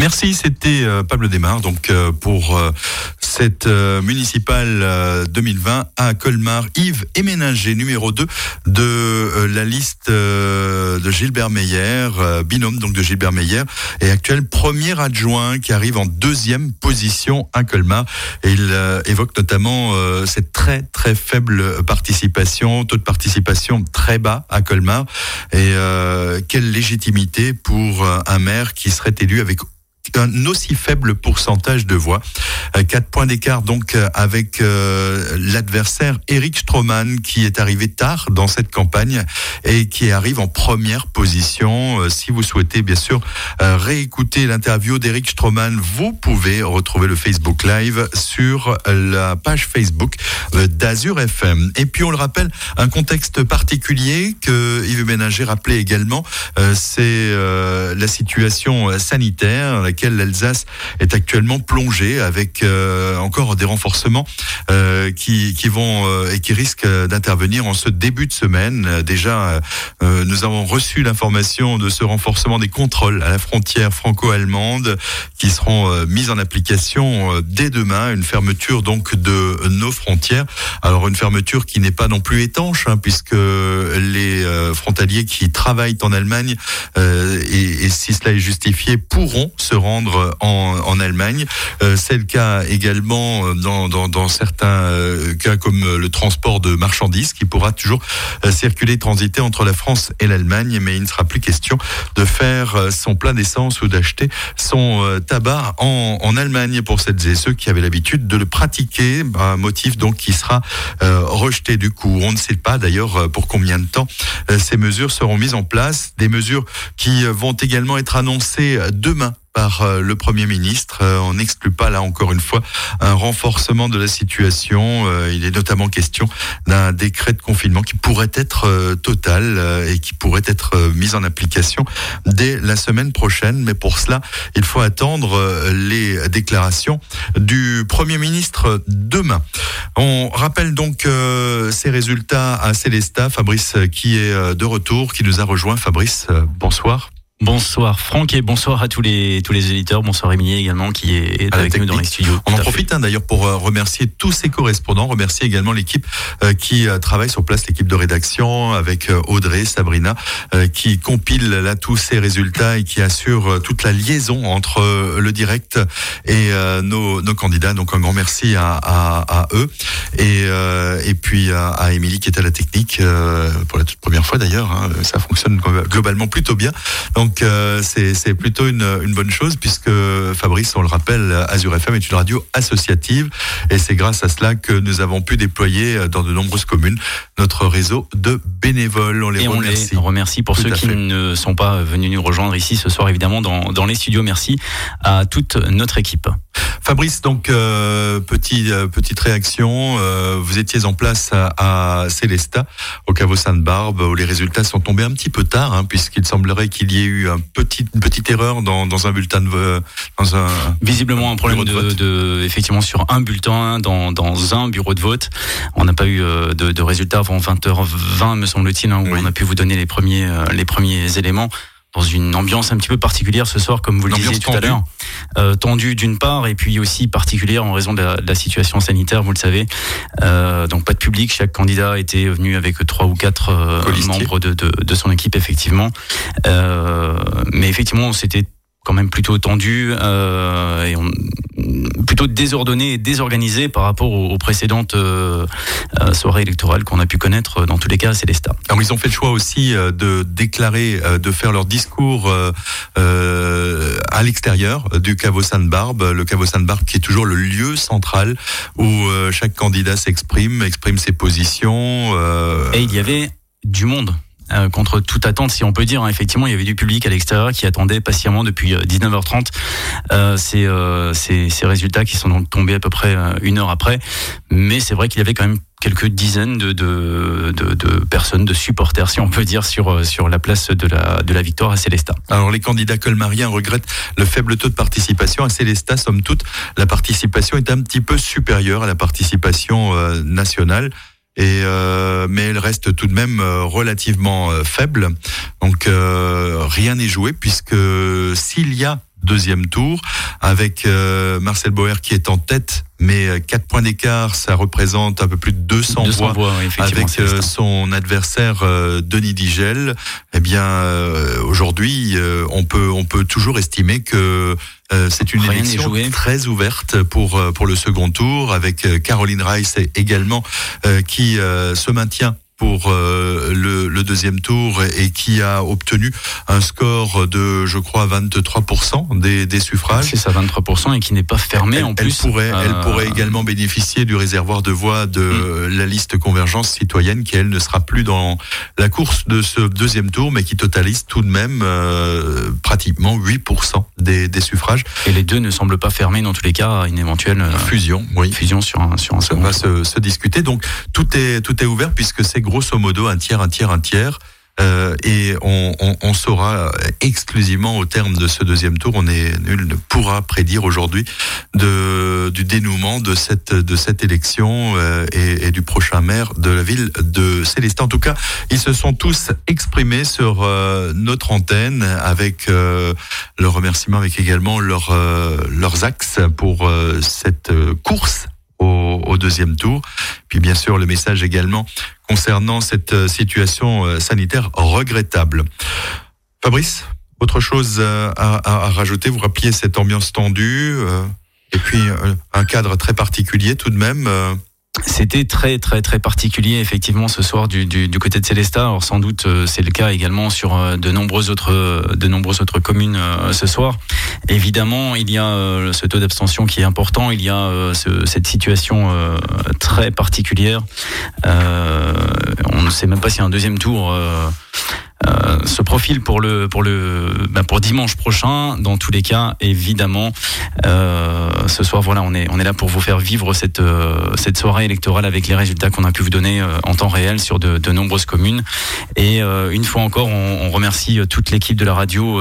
Merci, c'était euh, Pablo Desmar donc euh, pour euh, cette municipale euh, 2020 à Colmar. Yves Éménager, numéro 2 de la liste de Gilbert Meyer, binôme donc de Gilbert Meyer, et actuel premier adjoint qui arrive en deuxième position à Colmar. Et il évoque notamment cette très très faible participation, taux de participation très bas à Colmar. Et quelle légitimité pour un maire qui serait élu avec un aussi faible pourcentage de voix. Euh, Quatre points d'écart donc euh, avec euh, l'adversaire Eric Stroman qui est arrivé tard dans cette campagne et qui arrive en première position. Si vous souhaitez bien sûr réécouter l'interview d'Eric Stroman, vous pouvez retrouver le Facebook Live sur la page Facebook d'Azur FM. Et puis on le rappelle, un contexte particulier que Yves Ménager rappelait également, c'est la situation sanitaire laquelle l'Alsace est actuellement plongée avec euh, encore des renforcements euh, qui, qui vont euh, et qui risquent d'intervenir en ce début de semaine. Déjà, nous avons reçu l'information de ce renforcement des contrôles à la frontière franco-allemande qui seront euh, mis en application dès demain. Une fermeture donc de nos frontières. Alors une fermeture qui n'est pas non plus étanche hein, puisque les frontaliers qui travaillent en Allemagne et, et si cela est justifié pourront se rendre en, Allemagne. Euh, c'est le cas également euh, dans, certains euh, cas comme le transport de marchandises qui pourra toujours circuler, transiter entre la France et l'Allemagne, mais il ne sera plus question de faire son plein d'essence ou d'acheter son tabac en, Allemagne pour celles et ceux qui avaient l'habitude de le pratiquer, un motif donc qui sera rejeté du coup. On ne sait pas d'ailleurs pour combien de temps ces mesures seront mises en place, des mesures qui vont également être annoncées demain par euh, le Premier ministre. Euh, On n'exclut pas là encore une fois un renforcement de la situation. Euh, Il est notamment question d'un décret de confinement qui pourrait être total et qui pourrait être mis en application dès la semaine prochaine. Mais pour cela, il faut attendre les déclarations du Premier ministre demain. On rappelle donc ces résultats à Célesta. Fabrice qui est de retour, qui nous a rejoint. Fabrice, bonsoir.
Bonsoir Franck et bonsoir à tous les tous les éditeurs. Bonsoir Émilie également qui est
À
avec nous dans les studios.
On en profite hein, d'ailleurs pour euh, remercier tous ces correspondants, remercier également l'équipe euh, qui euh, travaille sur place, l'équipe de rédaction avec Audrey, Sabrina, euh, qui compile là tous ces résultats et qui assure toute la liaison entre euh, le direct et nos, nos candidats. Donc un grand merci à, à, à eux et, et puis à, Émilie qui est à la technique pour la toute première fois d'ailleurs. hein. ça fonctionne globalement plutôt bien. Donc euh, c'est plutôt une, une bonne chose puisque Fabrice, on le rappelle, Azure FM est une radio associative et c'est grâce à cela que nous avons pu déployer euh, dans de nombreuses communes notre réseau de bénévoles. On les
Et on
remercie.
les remercie pour
Tout
ceux qui
fait.
ne sont pas venus nous rejoindre ici ce soir, évidemment, dans, dans les studios. Merci à toute notre équipe.
Fabrice, donc euh, petit, euh, petite réaction. euh, vous étiez en place à, à Célesta, au caveau Sainte-Barbe, où les résultats sont tombés un petit peu tard, hein, puisqu'il semblerait qu'il y ait eu un petit, une petite erreur dans, dans un bulletin de dans un
Visiblement un problème
de
de,
vote.
de- effectivement sur un bulletin dans, dans un bureau de vote. On n'a pas eu euh, de, de résultats avant 20h20 me semble-t-il hein, où
Oui.
on a pu vous donner les premiers euh, les premiers éléments dans une ambiance un petit peu particulière ce soir comme vous le disiez tout à l'heure. Euh, tendue d'une part et puis aussi particulière en raison de la, de la situation sanitaire, vous le savez. Euh, donc pas de public, chaque candidat était venu avec trois ou quatre euh, membres de, de, de son équipe effectivement. Euh, mais effectivement, c'était quand même plutôt tendu euh, et on, plutôt désordonné et désorganisé par rapport aux, aux précédentes euh, euh, soirées électorales qu'on a pu connaître euh, dans tous les cas à Célestat.
Alors ils ont fait le choix aussi euh, de déclarer, de faire leur discours euh, euh, à l'extérieur du caveau Sainte-Barbe, le caveau Sainte-Barbe qui est toujours le lieu central où euh, chaque candidat s'exprime, exprime ses positions. euh,
Et il y avait du monde. Euh, contre toute attente, si on peut dire. hein. Effectivement, il y avait du public à l'extérieur qui attendait patiemment depuis euh, 19h30 euh, ces, euh, ces, ces résultats qui sont donc tombés à peu près euh, une heure après. Mais c'est vrai qu'il y avait quand même quelques dizaines de, de, de, personnes, de supporters, si on peut dire, sur, euh, sur la place de la, de la victoire à Célestat.
Alors les candidats colmariens regrettent le faible taux de participation. À Célestat, somme toute, la participation est un petit peu supérieure à la participation euh, nationale. Et euh, mais elle reste tout de même euh, relativement euh, faible. Donc euh, rien n'est joué puisque s'il y a deuxième tour avec euh, Marcel Boer qui est en tête, mais euh, quatre points d'écart, ça représente un peu plus de 200,
200
voix,
voix, oui, effectivement,
avec euh, son adversaire euh, Denis Digel. Eh bien, euh, aujourd'hui, euh, on peut on peut toujours estimer que euh, c'est une
Rien
élection très ouverte pour euh, pour le second tour, avec euh, Caroline Rice également euh, qui euh, se maintient pour euh, le, le deuxième tour et qui a obtenu un score de, je crois, 23% des, des suffrages.
C'est ça, 23%, et qui n'est pas fermé
Elle,
en
elle
plus.
pourrait, elle
Euh,
pourrait également bénéficier du réservoir de voix de la liste Convergence citoyenne, qui elle ne sera plus dans la course de ce deuxième tour, mais qui totalise tout de même euh, pratiquement 8% des, des suffrages.
Et les deux ne semblent pas fermés dans tous les cas à une éventuelle euh,
Fusion, oui.
fusion sur un, sur un
Ça
second.
va se, se discuter. Donc tout est tout est ouvert puisque c'est grosso modo un tiers, un tiers, un tiers. Euh, et on, saura exclusivement au terme de ce deuxième tour, on nul ne pourra prédire aujourd'hui du dénouement de cette élection euh, et, du prochain maire de la ville de Célestin. En tout cas, ils se sont tous exprimés sur euh, notre antenne avec euh, le remerciement, avec également leur, leurs axes pour cette course au, au deuxième tour. Puis bien sûr le message également concernant cette euh, situation euh, sanitaire regrettable. Fabrice, autre chose euh, à, à- à rajouter? Vous rappeliez cette ambiance tendue euh, et puis un cadre très particulier tout de même.
C'était très très très particulier effectivement ce soir du, du, du côté de Célestat. Alors sans doute c'est le cas également sur de nombreuses autres de nombreuses autres communes ce soir. Évidemment, il y a euh, ce taux d'abstention qui est important. Il y a euh, ce- cette situation euh, très particulière. On ne sait même pas si un deuxième tour. Euh, euh, se profile pour le pour le bah, pour dimanche prochain. Dans tous les cas, évidemment, euh, ce soir, voilà, on est on est là pour vous faire vivre cette euh, cette soirée électorale avec les résultats qu'on a pu vous donner en temps réel sur de, nombreuses communes. Et une fois encore, on, on remercie toute l'équipe de la radio,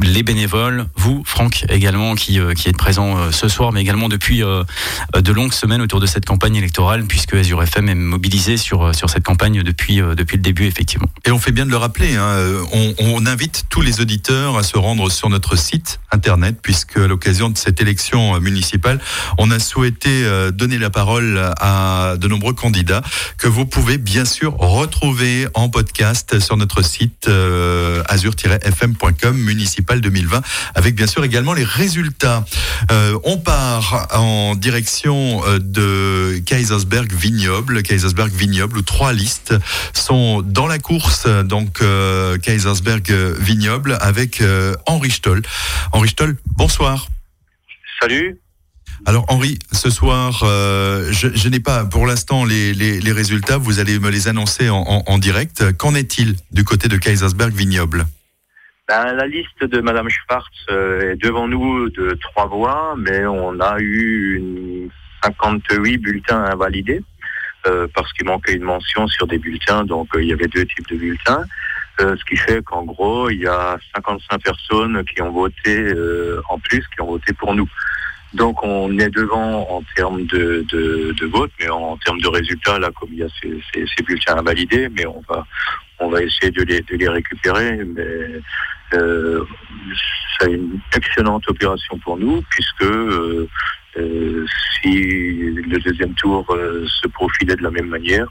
les bénévoles, vous, Franck, également qui qui êtes présent ce soir, mais également depuis de longues semaines autour de cette campagne électorale, puisque Azure FM est mobilisé sur sur cette campagne depuis depuis le début, effectivement.
Et on fait bien de le rappeler, hein, euh, on, invite tous les auditeurs à se rendre sur notre site internet, puisque à l'occasion de cette élection euh, municipale, on a souhaité euh, donner la parole à de nombreux candidats que vous pouvez bien sûr retrouver en podcast sur notre site euh, azur-fm.com municipal 2020, avec bien sûr également les résultats. On part en direction de Kaisersberg Vignoble, Kaisersberg Vignoble, où trois listes sont dans la course, donc euh, Kaisersberg Vignoble, avec euh, Henri Stoll. Henri Stoll, bonsoir.
Salut.
Alors Henri, ce soir, euh, je, je n'ai pas pour l'instant les, les, les résultats, vous allez me les annoncer en, en, en direct. Qu'en est-il du côté de Kaisersberg Vignoble?
Ben, la liste de Madame Schwartz euh, est devant nous de trois voix, mais on a eu une 58 bulletins invalidés euh, parce qu'il manquait une mention sur des bulletins, donc euh, il y avait deux types de bulletins. Euh, ce qui fait qu'en gros, il y a 55 personnes qui ont voté euh, en plus, qui ont voté pour nous. Donc on est devant en termes de, de, vote, mais en termes de résultats, là, comme il y a ces, bulletins invalidés, mais on va on va essayer de les, de les récupérer. Mais euh, c'est une excellente opération pour nous, puisque euh, si le deuxième tour euh, se profilait de la même manière,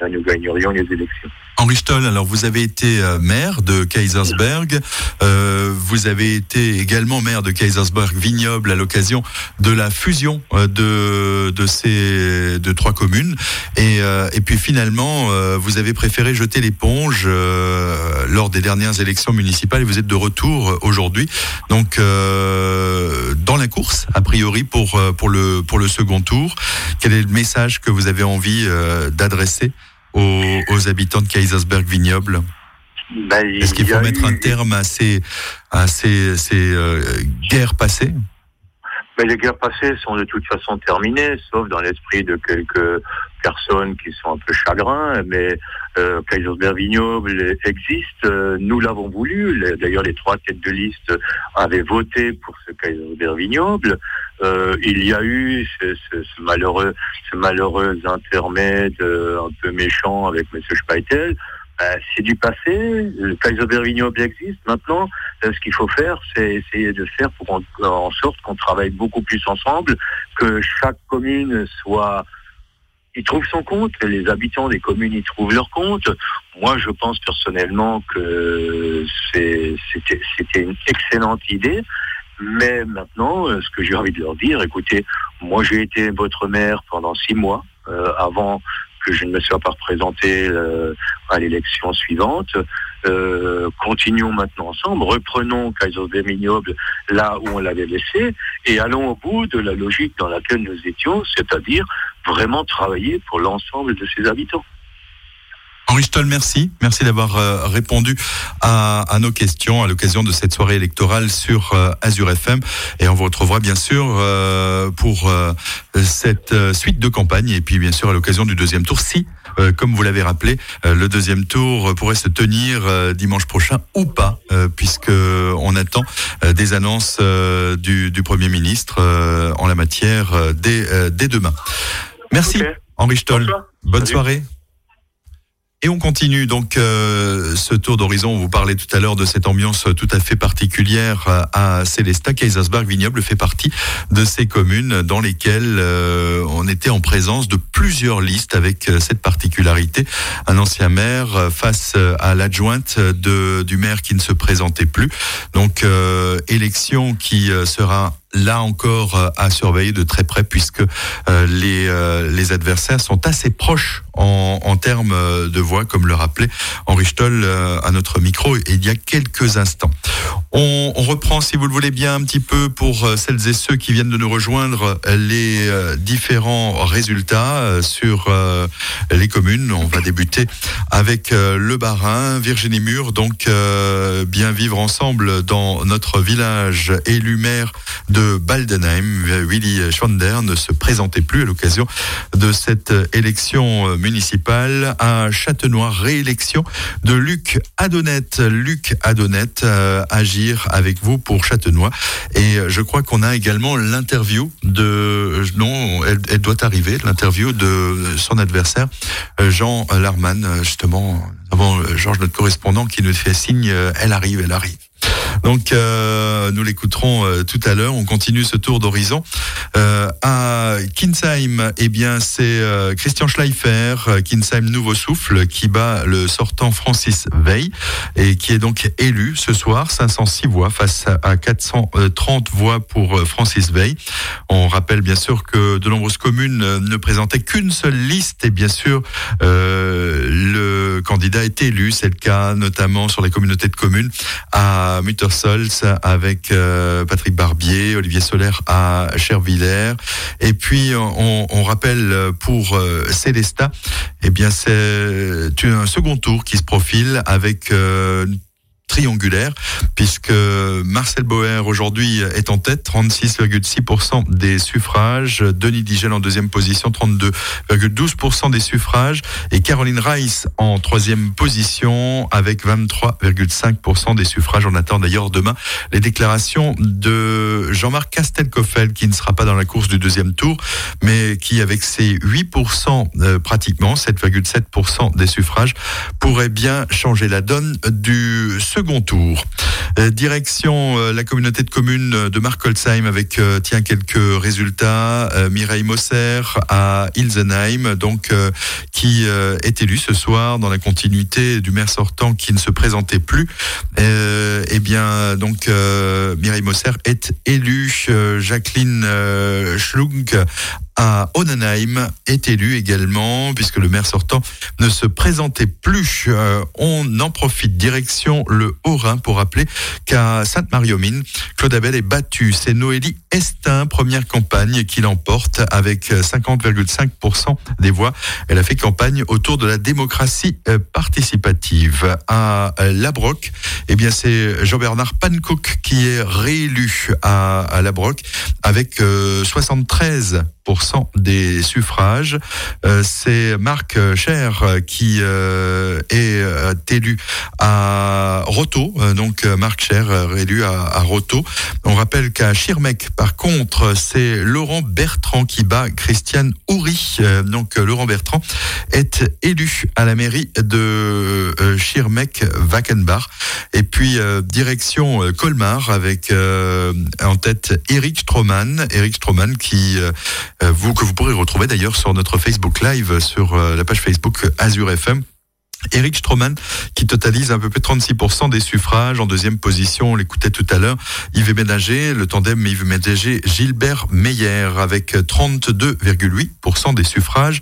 euh, nous gagnerions les élections.
Henri Stoll, alors vous avez été euh, maire de Kaisersberg, euh, vous avez été également maire de Kaisersberg Vignoble à l'occasion de la fusion euh, de de ces de trois communes et euh, et puis finalement euh, vous avez préféré jeter l'éponge euh, lors des dernières élections municipales et vous êtes de retour aujourd'hui donc dans la course a priori pour pour le pour le second tour. Quel est le message que vous avez envie d'adresser aux, aux habitants de Kaisersberg Vignoble.
Ben,
Est-ce qu'il faut mettre
eu-
un terme à ces, à ces, ces euh, guerres passées?
Mais les guerres passées sont de toute façon terminées, sauf dans l'esprit de quelques personnes qui sont un peu chagrins. Mais euh, Kaisersberg Vignoble existe. nous l'avons voulu. D'ailleurs, les trois têtes de liste avaient voté pour ce Kaisersberg Vignoble. Euh, il y a eu ce, ce- ce malheureux, ce malheureux intermède euh, un peu méchant avec M. Speitel. Ben, c'est du passé. Le Kaiserberg Vignoble existe. Maintenant, euh, ce qu'il faut faire, c'est essayer de faire pour en sorte qu'on travaille beaucoup plus ensemble, que chaque commune soit y trouve son compte, les habitants des communes y trouvent leur compte. Moi, je pense personnellement que c'était une excellente idée. Mais maintenant, euh, ce que j'ai envie de leur dire, écoutez, moi j'ai été votre maire pendant six mois euh, avant que je ne me sois pas représenté euh, à l'élection suivante. Euh, continuons maintenant ensemble, reprenons Kaisersberg Vignoble là où on l'avait laissé et allons au bout de la logique dans laquelle nous étions, c'est-à-dire vraiment travailler pour l'ensemble de ses habitants.
Henri Stoll, merci. Merci d'avoir euh, répondu à, à nos questions à l'occasion de cette soirée électorale sur euh, Azure FM. Et on vous retrouvera bien sûr euh, pour euh, cette suite de campagne et puis bien sûr à l'occasion du deuxième tour si, comme vous l'avez rappelé, le deuxième tour pourrait se tenir dimanche prochain ou pas, puisque on attend des annonces du, du Premier ministre en la matière dès, dès demain. Merci Henri Stoll. Bonne soirée. Et on continue donc euh, ce tour d'horizon. On vous parlait tout à l'heure de cette ambiance tout à fait particulière euh, à Célestat. Kaisersberg Vignoble fait partie de ces communes dans lesquelles euh, on était en présence de plusieurs listes avec euh, cette particularité. Un ancien maire face à l'adjointe de, du maire qui ne se présentait plus. Donc euh, élection qui sera là encore euh, à surveiller de très près puisque euh, les, euh, les adversaires sont assez proches en, en termes de voix, comme le rappelait Henri Stoll à notre micro il y a quelques instants. On, reprend, si vous le voulez bien, un petit peu pour celles et ceux qui viennent de nous rejoindre les différents résultats sur les communes. On va débuter avec le Barin, Virginie Mur, donc bien vivre ensemble dans notre village élu maire de Baldenheim. Willy Schwander ne se présentait plus à l'occasion de cette élection municipale à Châtenois. Réélection de Luc Adonnette. Luc Adonnette, euh, agir avec vous pour Châtenois. Et je crois qu'on a également l'interview de, non, elle, doit arriver, l'interview de son adversaire, euh, Jean Larman, justement, avant euh, Georges, notre correspondant, qui nous fait signe, elle arrive, elle arrive. Donc euh, nous l'écouterons euh, tout à l'heure. On continue ce tour d'horizon. Euh, à Kinsheim, eh bien c'est Christian Schleifer, Kinsheim Nouveau Souffle, qui bat le sortant Francis Veil et qui est donc élu ce soir, 506 voix face à 430 voix pour Francis Veil. On rappelle bien sûr que de nombreuses communes ne présentaient qu'une seule liste et bien sûr euh, le candidat est élu. C'est le cas notamment sur les communautés de communes à Muttersols avec euh, Patrick Barbier, Olivier Solaire à Chervillers. Et puis on, rappelle pour euh, Célestat, eh bien c'est un second tour qui se profile avec euh, triangulaire, puisque Marcel Boer aujourd'hui est en tête, 36,6% des suffrages, Denis Digel en deuxième position, 32,12% des suffrages, et Caroline Rice en troisième position avec 23,5% des suffrages. On attend d'ailleurs demain les déclarations de Jean-Marc Castelcoffel, qui ne sera pas dans la course du deuxième tour, mais qui avec ses 8% euh, pratiquement, 7,7% des suffrages, pourrait bien changer la donne du second second tour. Euh, direction euh, la communauté de communes de Markolsheim avec euh, tiens quelques résultats. Euh, Mireille Mosser à Ilsenheim, donc euh, qui euh, est élu ce soir dans la continuité du maire sortant qui ne se présentait plus. Euh, eh bien donc euh, Mireille Mosser est élue. Euh, Jacqueline euh, Schlunk à Onenheim est élu également, puisque le maire sortant ne se présentait plus. Euh, on en profite direction le Haut-Rhin pour rappeler qu'à Sainte-Marie-aux-Mines, Claude Abel est battu. C'est Noélie Estin, première campagne, qui l'emporte avec 50,5% des voix. Elle a fait campagne autour de la démocratie euh, participative. À Labroc, eh bien c'est Jean-Bernard Pancook qui est réélu à, à Labroc avec euh, 73 des suffrages. Euh, c'est Marc Cher qui euh, est euh, élu à Roto. Euh, donc Marc Cher élu à, à Roto. On rappelle qu'à Schirmeck, par contre, c'est Laurent Bertrand qui bat Christiane Houry. Euh, donc Laurent Bertrand est élu à la mairie de Schirmeck-Wackenbach. Et puis direction Colmar avec euh, en tête Eric Stroman. Eric Stroman qui vous que vous pourrez retrouver d'ailleurs sur notre Facebook Live sur euh, la page Facebook Azure FM. Eric Stroman qui totalise un peu de 36% des suffrages. En deuxième position, on l'écoutait tout à l'heure, Yves Ménager, le tandem Yves Ménager, Gilbert Meyer avec 32,8% des suffrages.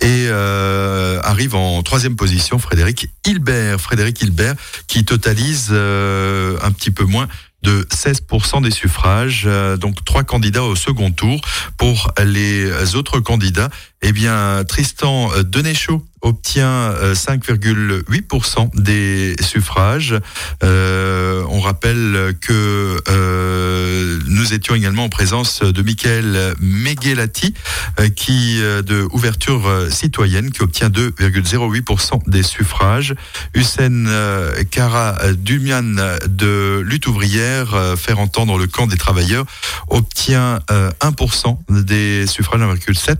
Et euh, arrive en troisième position Frédéric Hilbert. Frédéric Hilbert qui totalise euh, un petit peu moins de 16% des suffrages. Euh, donc trois candidats au second tour. Pour les autres candidats, eh bien Tristan Denéchaud obtient euh, 5,8% des suffrages. Euh, on rappelle que euh, nous étions également en présence de Michael Meghelati, euh, qui euh, de ouverture euh, citoyenne, qui obtient 2,08% des suffrages. Hussein euh, Kara Dumian de lutte ouvrière, euh, faire entendre le camp des travailleurs, obtient euh, 1% des suffrages, 1,7%.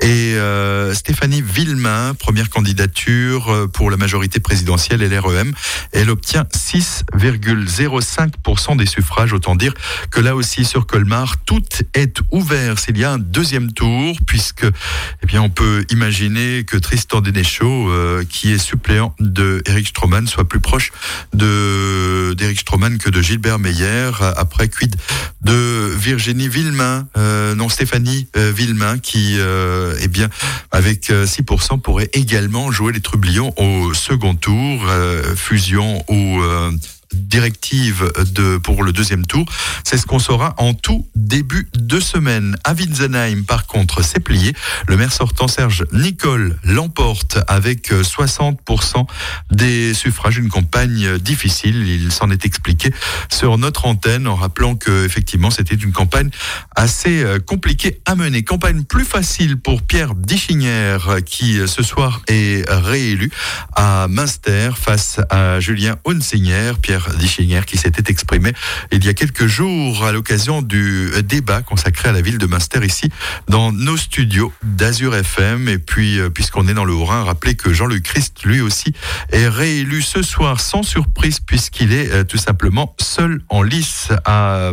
Et euh, Stéphanie Villemain, première candidature euh, pour la majorité présidentielle l'REM, elle obtient 6,05% des suffrages. Autant dire que là aussi sur Colmar, tout est ouvert s'il y a un deuxième tour, puisque eh bien on peut imaginer que Tristan Denéchaud, euh, qui est suppléant de Eric Stroman, soit plus proche de d'Eric Stroman que de Gilbert Meyer. Après quid de Virginie Villemain, euh, non Stéphanie euh, Villemain, qui eh bien avec euh, 6% pourrait également jouer les trublions au second tour, euh, fusion euh, directive de, pour le deuxième tour. C'est ce qu'on saura en tout début de semaine. À Winsenheim, par contre, c'est plié. Le maire sortant Serge Nicole l'emporte avec euh, 60% des suffrages. Une campagne difficile. Il s'en est expliqué sur notre antenne en rappelant que effectivement c'était une campagne assez euh, compliquée à mener. Campagne plus facile pour Pierre Dichinière euh, qui euh, ce soir est réélu à Münster face à Julien Hunsinger. Pierre Dichinière qui s'était exprimé il y a quelques jours à l'occasion du débat consacré à la ville de Münster ici dans nos studios d'Azur FM. Et puis euh, puisqu'on est dans le Haut-Rhin, rappelez que Jean-Luc Christ lui aussi est réélu ce soir sans surprise puisqu'il est euh, tout simplement seul en lice à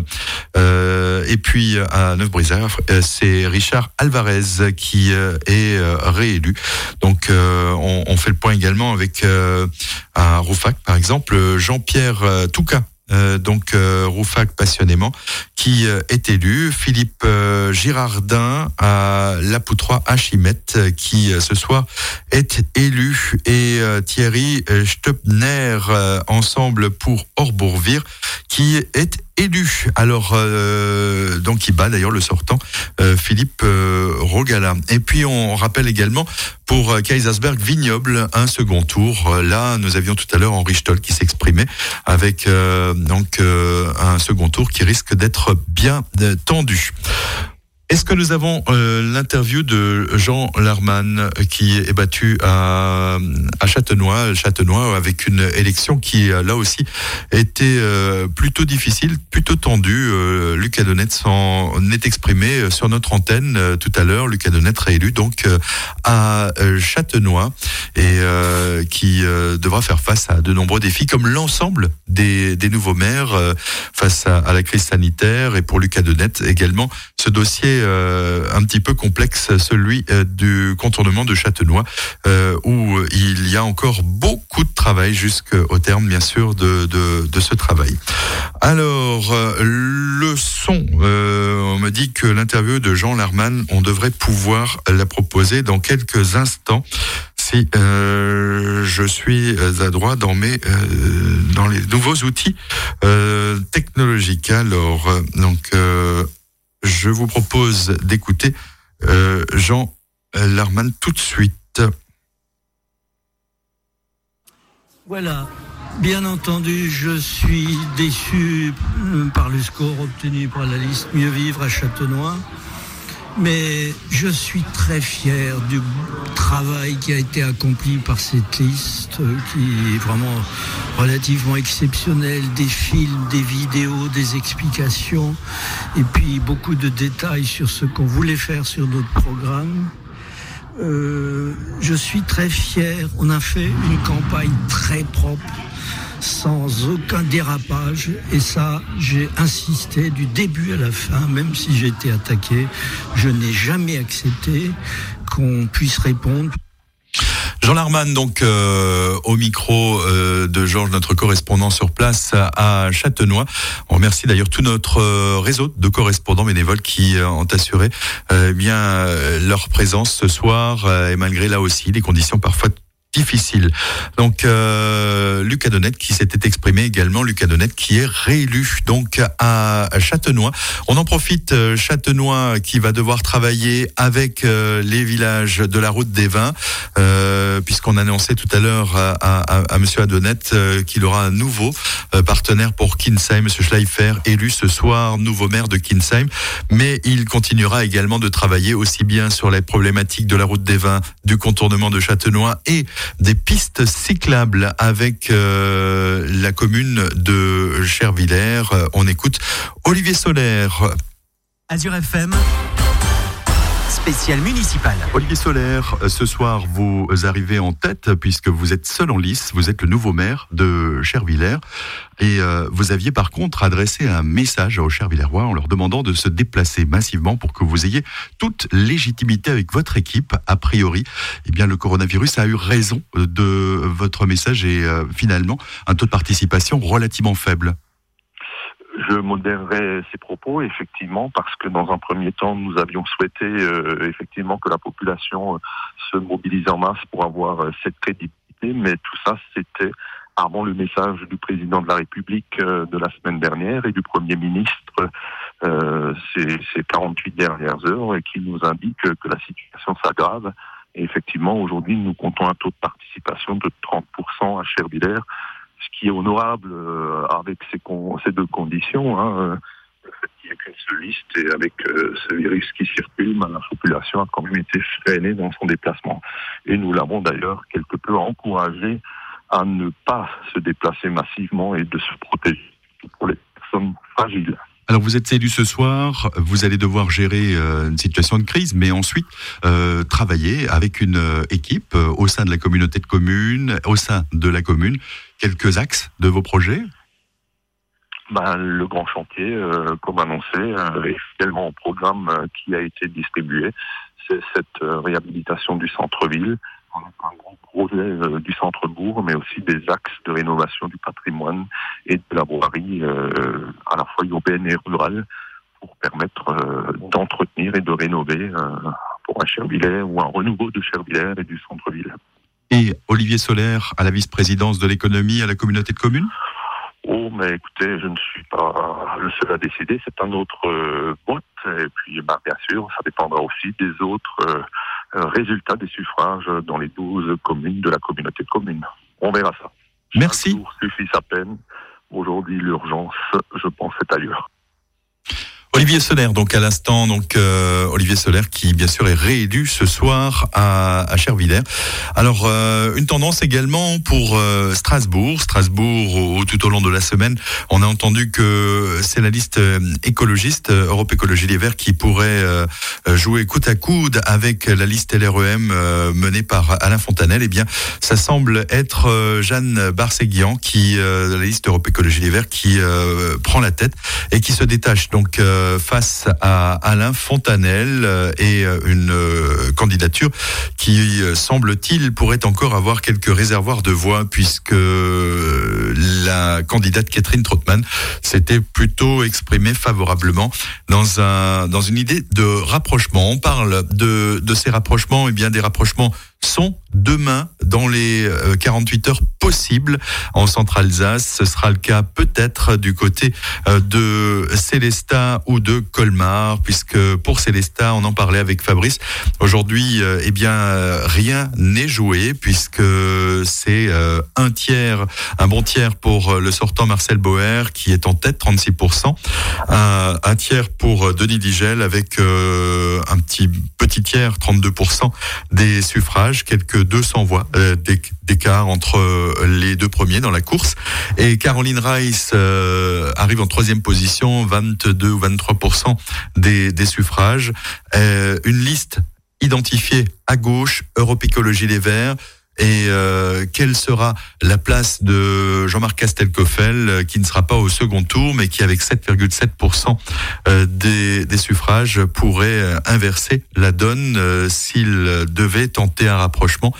euh, et puis à Neuf-Brisard, c'est Richard Alvarez qui est réélu. Donc on, on fait le point également avec euh, à Roufac par exemple Jean-Pierre euh, Touca. Euh, donc euh, Roufac passionnément qui est élu Philippe Girardin à Lapoutroie à Chimette qui ce soir est élu et Thierry Stepner ensemble pour Orbourvire qui est élu. Alors euh, donc il bat d'ailleurs le sortant euh, Philippe euh, Rogala. Et puis on rappelle également pour Kaisersberg Vignoble un second tour. Là nous avions tout à l'heure Henri Stoll qui s'exprimait avec donc un second tour qui risque d'être bien tendu. Est-ce que nous avons euh, l'interview de Jean Larman qui est battu à, à Châtenois, Châtenois avec une élection qui là aussi était euh, plutôt difficile, plutôt tendue. Euh, Lucas Donnet s'en est exprimé sur notre antenne euh, tout à l'heure. Lucas Donnet réélu donc euh, à euh, Châtenois et euh, qui euh, devra faire face à de nombreux défis comme l'ensemble des, des nouveaux maires euh, face à, à la crise sanitaire et pour Lucas Donnet également ce dossier euh, un petit peu complexe, celui euh, du contournement de Châtenois, euh, où il y a encore beaucoup de travail jusqu'au terme, bien sûr, de, ce travail. Alors, le son, on me dit que l'interview de Jean Larman, on devrait pouvoir la proposer dans quelques instants. Si je suis adroit dans mes dans les nouveaux outils technologiques. Alors, donc, je vous propose d'écouter euh, Jean Larman tout de suite.
Voilà. Bien entendu, je suis déçu par le score obtenu par la liste Mieux Vivre à Châtenois. Mais je suis très fier du travail qui a été accompli par cette liste, euh, qui est vraiment relativement exceptionnelle. Des films, des vidéos, des explications, et puis beaucoup de détails sur ce qu'on voulait faire sur notre programme. Euh, je suis très fier. On a fait une campagne très propre, sans aucun dérapage. Et ça, j'ai insisté du début à la fin, même si été attaqué. Je n'ai jamais accepté qu'on puisse répondre.
Jean Larman, donc euh, au micro euh, de Georges, notre correspondant sur place à Châtenois. On remercie d'ailleurs tout notre euh, réseau de correspondants bénévoles qui euh, ont assuré euh, bien leur présence ce soir et malgré là aussi des conditions parfois difficiles. Donc euh, Lucas qui s'était exprimé également, Lucas Donnet qui est réélu donc à Châtenois. On en profite, euh, Châtenois qui va devoir travailler avec euh, les villages de la route des vins, euh, puisqu'on annonçait tout à l'heure à, à, à Monsieur Adonet euh, qu'il aura un nouveau partenaire pour Kinsheim, Monsieur Schleifer, élu ce soir nouveau maire de Kinsheim, mais il continuera également de travailler aussi bien sur les problématiques de la route des vins, du contournement de Châtenois et des pistes cyclables avec euh, la commune de Chervillers. Euh, On écoute Olivier Solaire.
Azure FM, spécial municipal.
Olivier Solaire, euh, ce soir, vous arrivez en tête puisque vous êtes seul en lice. Vous êtes le nouveau maire de Chervillers. Et euh, vous aviez par contre adressé un message aux Chervillérois en leur demandant de se déplacer massivement pour que vous ayez toute légitimité avec votre équipe. A priori, eh bien, le coronavirus a eu raison de votre message et euh, finalement un taux de participation relativement faible.
Je modérerai ces propos, effectivement, parce que dans un premier temps, nous avions souhaité euh, effectivement que la population euh, se mobilise en masse pour avoir euh, cette crédibilité, mais tout ça, c'était avant le message du président de la République euh, de la semaine dernière et du Premier ministre ces, ces 48 dernières heures et qui nous indique que, que la situation s'aggrave. Et effectivement, aujourd'hui, nous comptons un taux de participation de 30% à Chervillers, ce qui est honorable euh, avec ces, con- ces deux conditions. Hein, euh, le fait qu'il n'y ait qu'une seule liste et avec euh, ce virus qui circule, ben, la population a quand même été freinée dans son déplacement. Et nous l'avons d'ailleurs quelque peu encouragé à ne pas se déplacer massivement et de se protéger pour les personnes fragiles.
Alors vous êtes élu ce soir, vous allez devoir gérer euh, une situation de crise, mais ensuite euh, travailler avec une euh, équipe au sein de la communauté de communes, au sein de la commune. Quelques axes de vos projets?
Ben, le grand chantier, comme annoncé, est finalement au programme qui a été distribué. C'est cette réhabilitation du centre-ville, un gros projet euh, du centre-bourg, mais aussi des axes de rénovation du patrimoine et de la voirie euh, à la fois urbaine et rurale pour permettre euh, d'entretenir et de rénover pour un Chervillers ou un renouveau de Chervillers et du centre-ville.
Et Olivier Solaire à la vice-présidence de l'économie à la communauté de communes?
Oh, mais écoutez, je ne suis pas le seul à décider. C'est un autre vote. Et puis, bah, bien sûr, ça dépendra aussi des autres résultats des suffrages dans les 12 communes de la communauté de communes. On verra ça.
Merci.
Jour suffit sa peine. Aujourd'hui, l'urgence, je pense, est ailleurs.
Olivier Soler, donc à l'instant, donc euh, Olivier Soler qui bien sûr est réélu ce soir à, à Chervillers. Alors euh, une tendance également pour euh, Strasbourg. Strasbourg au- tout au long de la semaine, on a entendu que c'est la liste euh, écologiste euh, Europe Écologie Les Verts qui pourrait euh, jouer coude à coude avec la liste LREM menée par Alain Fontanel. Eh bien, ça semble être Jeanne Barséguian qui de la liste Europe Écologie Les Verts qui prend la tête et qui se détache donc face à Alain Fontanel euh, et euh, une euh, candidature qui euh, semble-t-il pourrait encore avoir quelques réservoirs de voix puisque euh, la candidate Catherine Trottmann s'était plutôt exprimée favorablement dans un dans une idée de rapprochement. On parle de de ces rapprochements et bien des rapprochements sont demain dans les euh, 48 heures possibles en Centre-Alsace. Ce sera le cas peut-être du côté euh, de Célestat ou de Colmar, puisque pour Célestat, on en parlait avec Fabrice. Aujourd'hui, euh, eh bien, euh, rien n'est joué puisque c'est euh, un tiers, un bon tiers pour euh, le sortant Marcel Boer qui est en tête, 36%. Un, tiers pour euh, Denis Digel avec euh, un petit tiers, 32% des suffrages, quelques 200 voix euh, d'éc- d'écart entre euh, les deux premiers dans la course. Et Caroline Rice euh, arrive en troisième position, 22 ou 23% des, des suffrages. Euh, une liste identifiée à gauche, Europe Écologie Les Verts. Et euh, quelle sera la place de Jean-Marc Castelcoffel, euh, qui ne sera pas au second tour, mais qui, avec 7,7% euh, des, des suffrages, pourrait euh, inverser la donne s'il devait tenter un rapprochement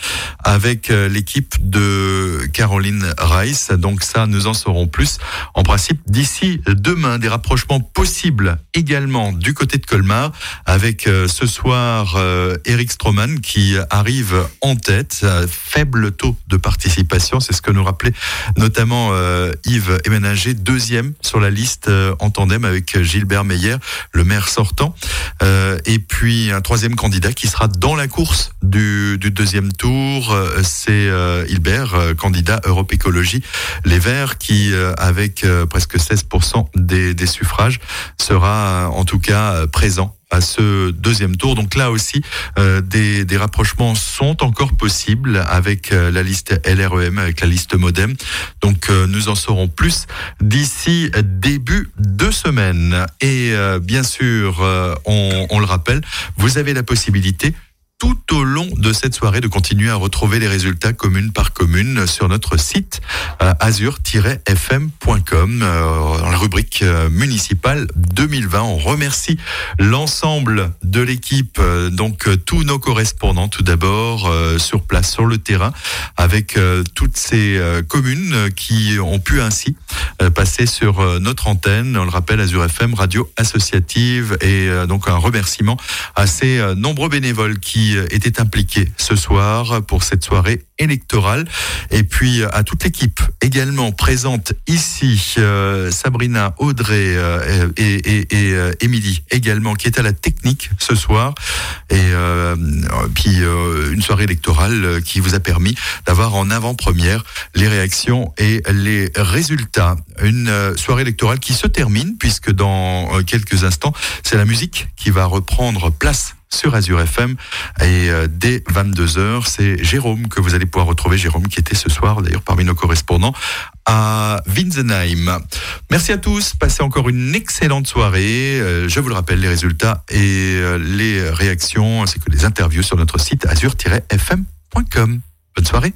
avec l'équipe de Caroline Rice. Donc ça, nous en saurons plus. En principe, d'ici demain, des rapprochements possibles également du côté de Colmar, avec ce soir Eric Stroman qui arrive en tête, faible taux de participation, c'est ce que nous rappelait notamment euh, Yves Eménager, deuxième sur la liste euh, en tandem avec Gilbert Meyer, le maire sortant, Euh, et puis un troisième candidat qui sera dans la course du, deuxième tour, euh, c'est euh, Hilbert, euh, candidat Europe Écologie. Les Verts, qui euh, avec euh, presque 16% des, des suffrages sera euh, en tout cas euh, présent à ce deuxième tour. Donc là aussi, euh, des, des rapprochements sont encore possibles avec euh, la liste LREM, avec la liste Modem. Donc euh, nous en saurons plus d'ici début de semaine. Et euh, bien sûr, euh, on, on le rappelle, vous avez la possibilité tout au long de cette soirée de continuer à retrouver les résultats commune par commune sur notre site euh, azur-fm.com euh, dans la rubrique euh, municipale 2020. On remercie l'ensemble de l'équipe, euh, donc euh, tous nos correspondants tout d'abord euh, sur place, sur le terrain, avec euh, toutes ces euh, communes euh, qui ont pu ainsi euh, passer sur euh, notre antenne. On le rappelle, Azur FM, radio associative, et euh, donc un remerciement à ces euh, nombreux bénévoles qui euh, étaient impliqués ce soir pour cette soirée électorale. Et puis euh, à toute l'équipe également présente ici, euh, Sabrina, Audrey et, Émilie également, qui est à la technique ce soir. Et puis une soirée électorale qui vous a permis d'avoir en avant-première les réactions et les résultats. Une soirée électorale qui se termine puisque dans quelques instants, c'est la musique qui va reprendre place sur Azure FM et euh, dès 22h, c'est Jérôme que vous allez pouvoir retrouver, Jérôme qui était ce soir d'ailleurs parmi nos correspondants à Winsenheim. Merci à tous, passez encore une excellente soirée. Euh, Je vous le rappelle, les résultats et euh, les réactions ainsi que les interviews sur notre site azure-fm.com. Bonne soirée.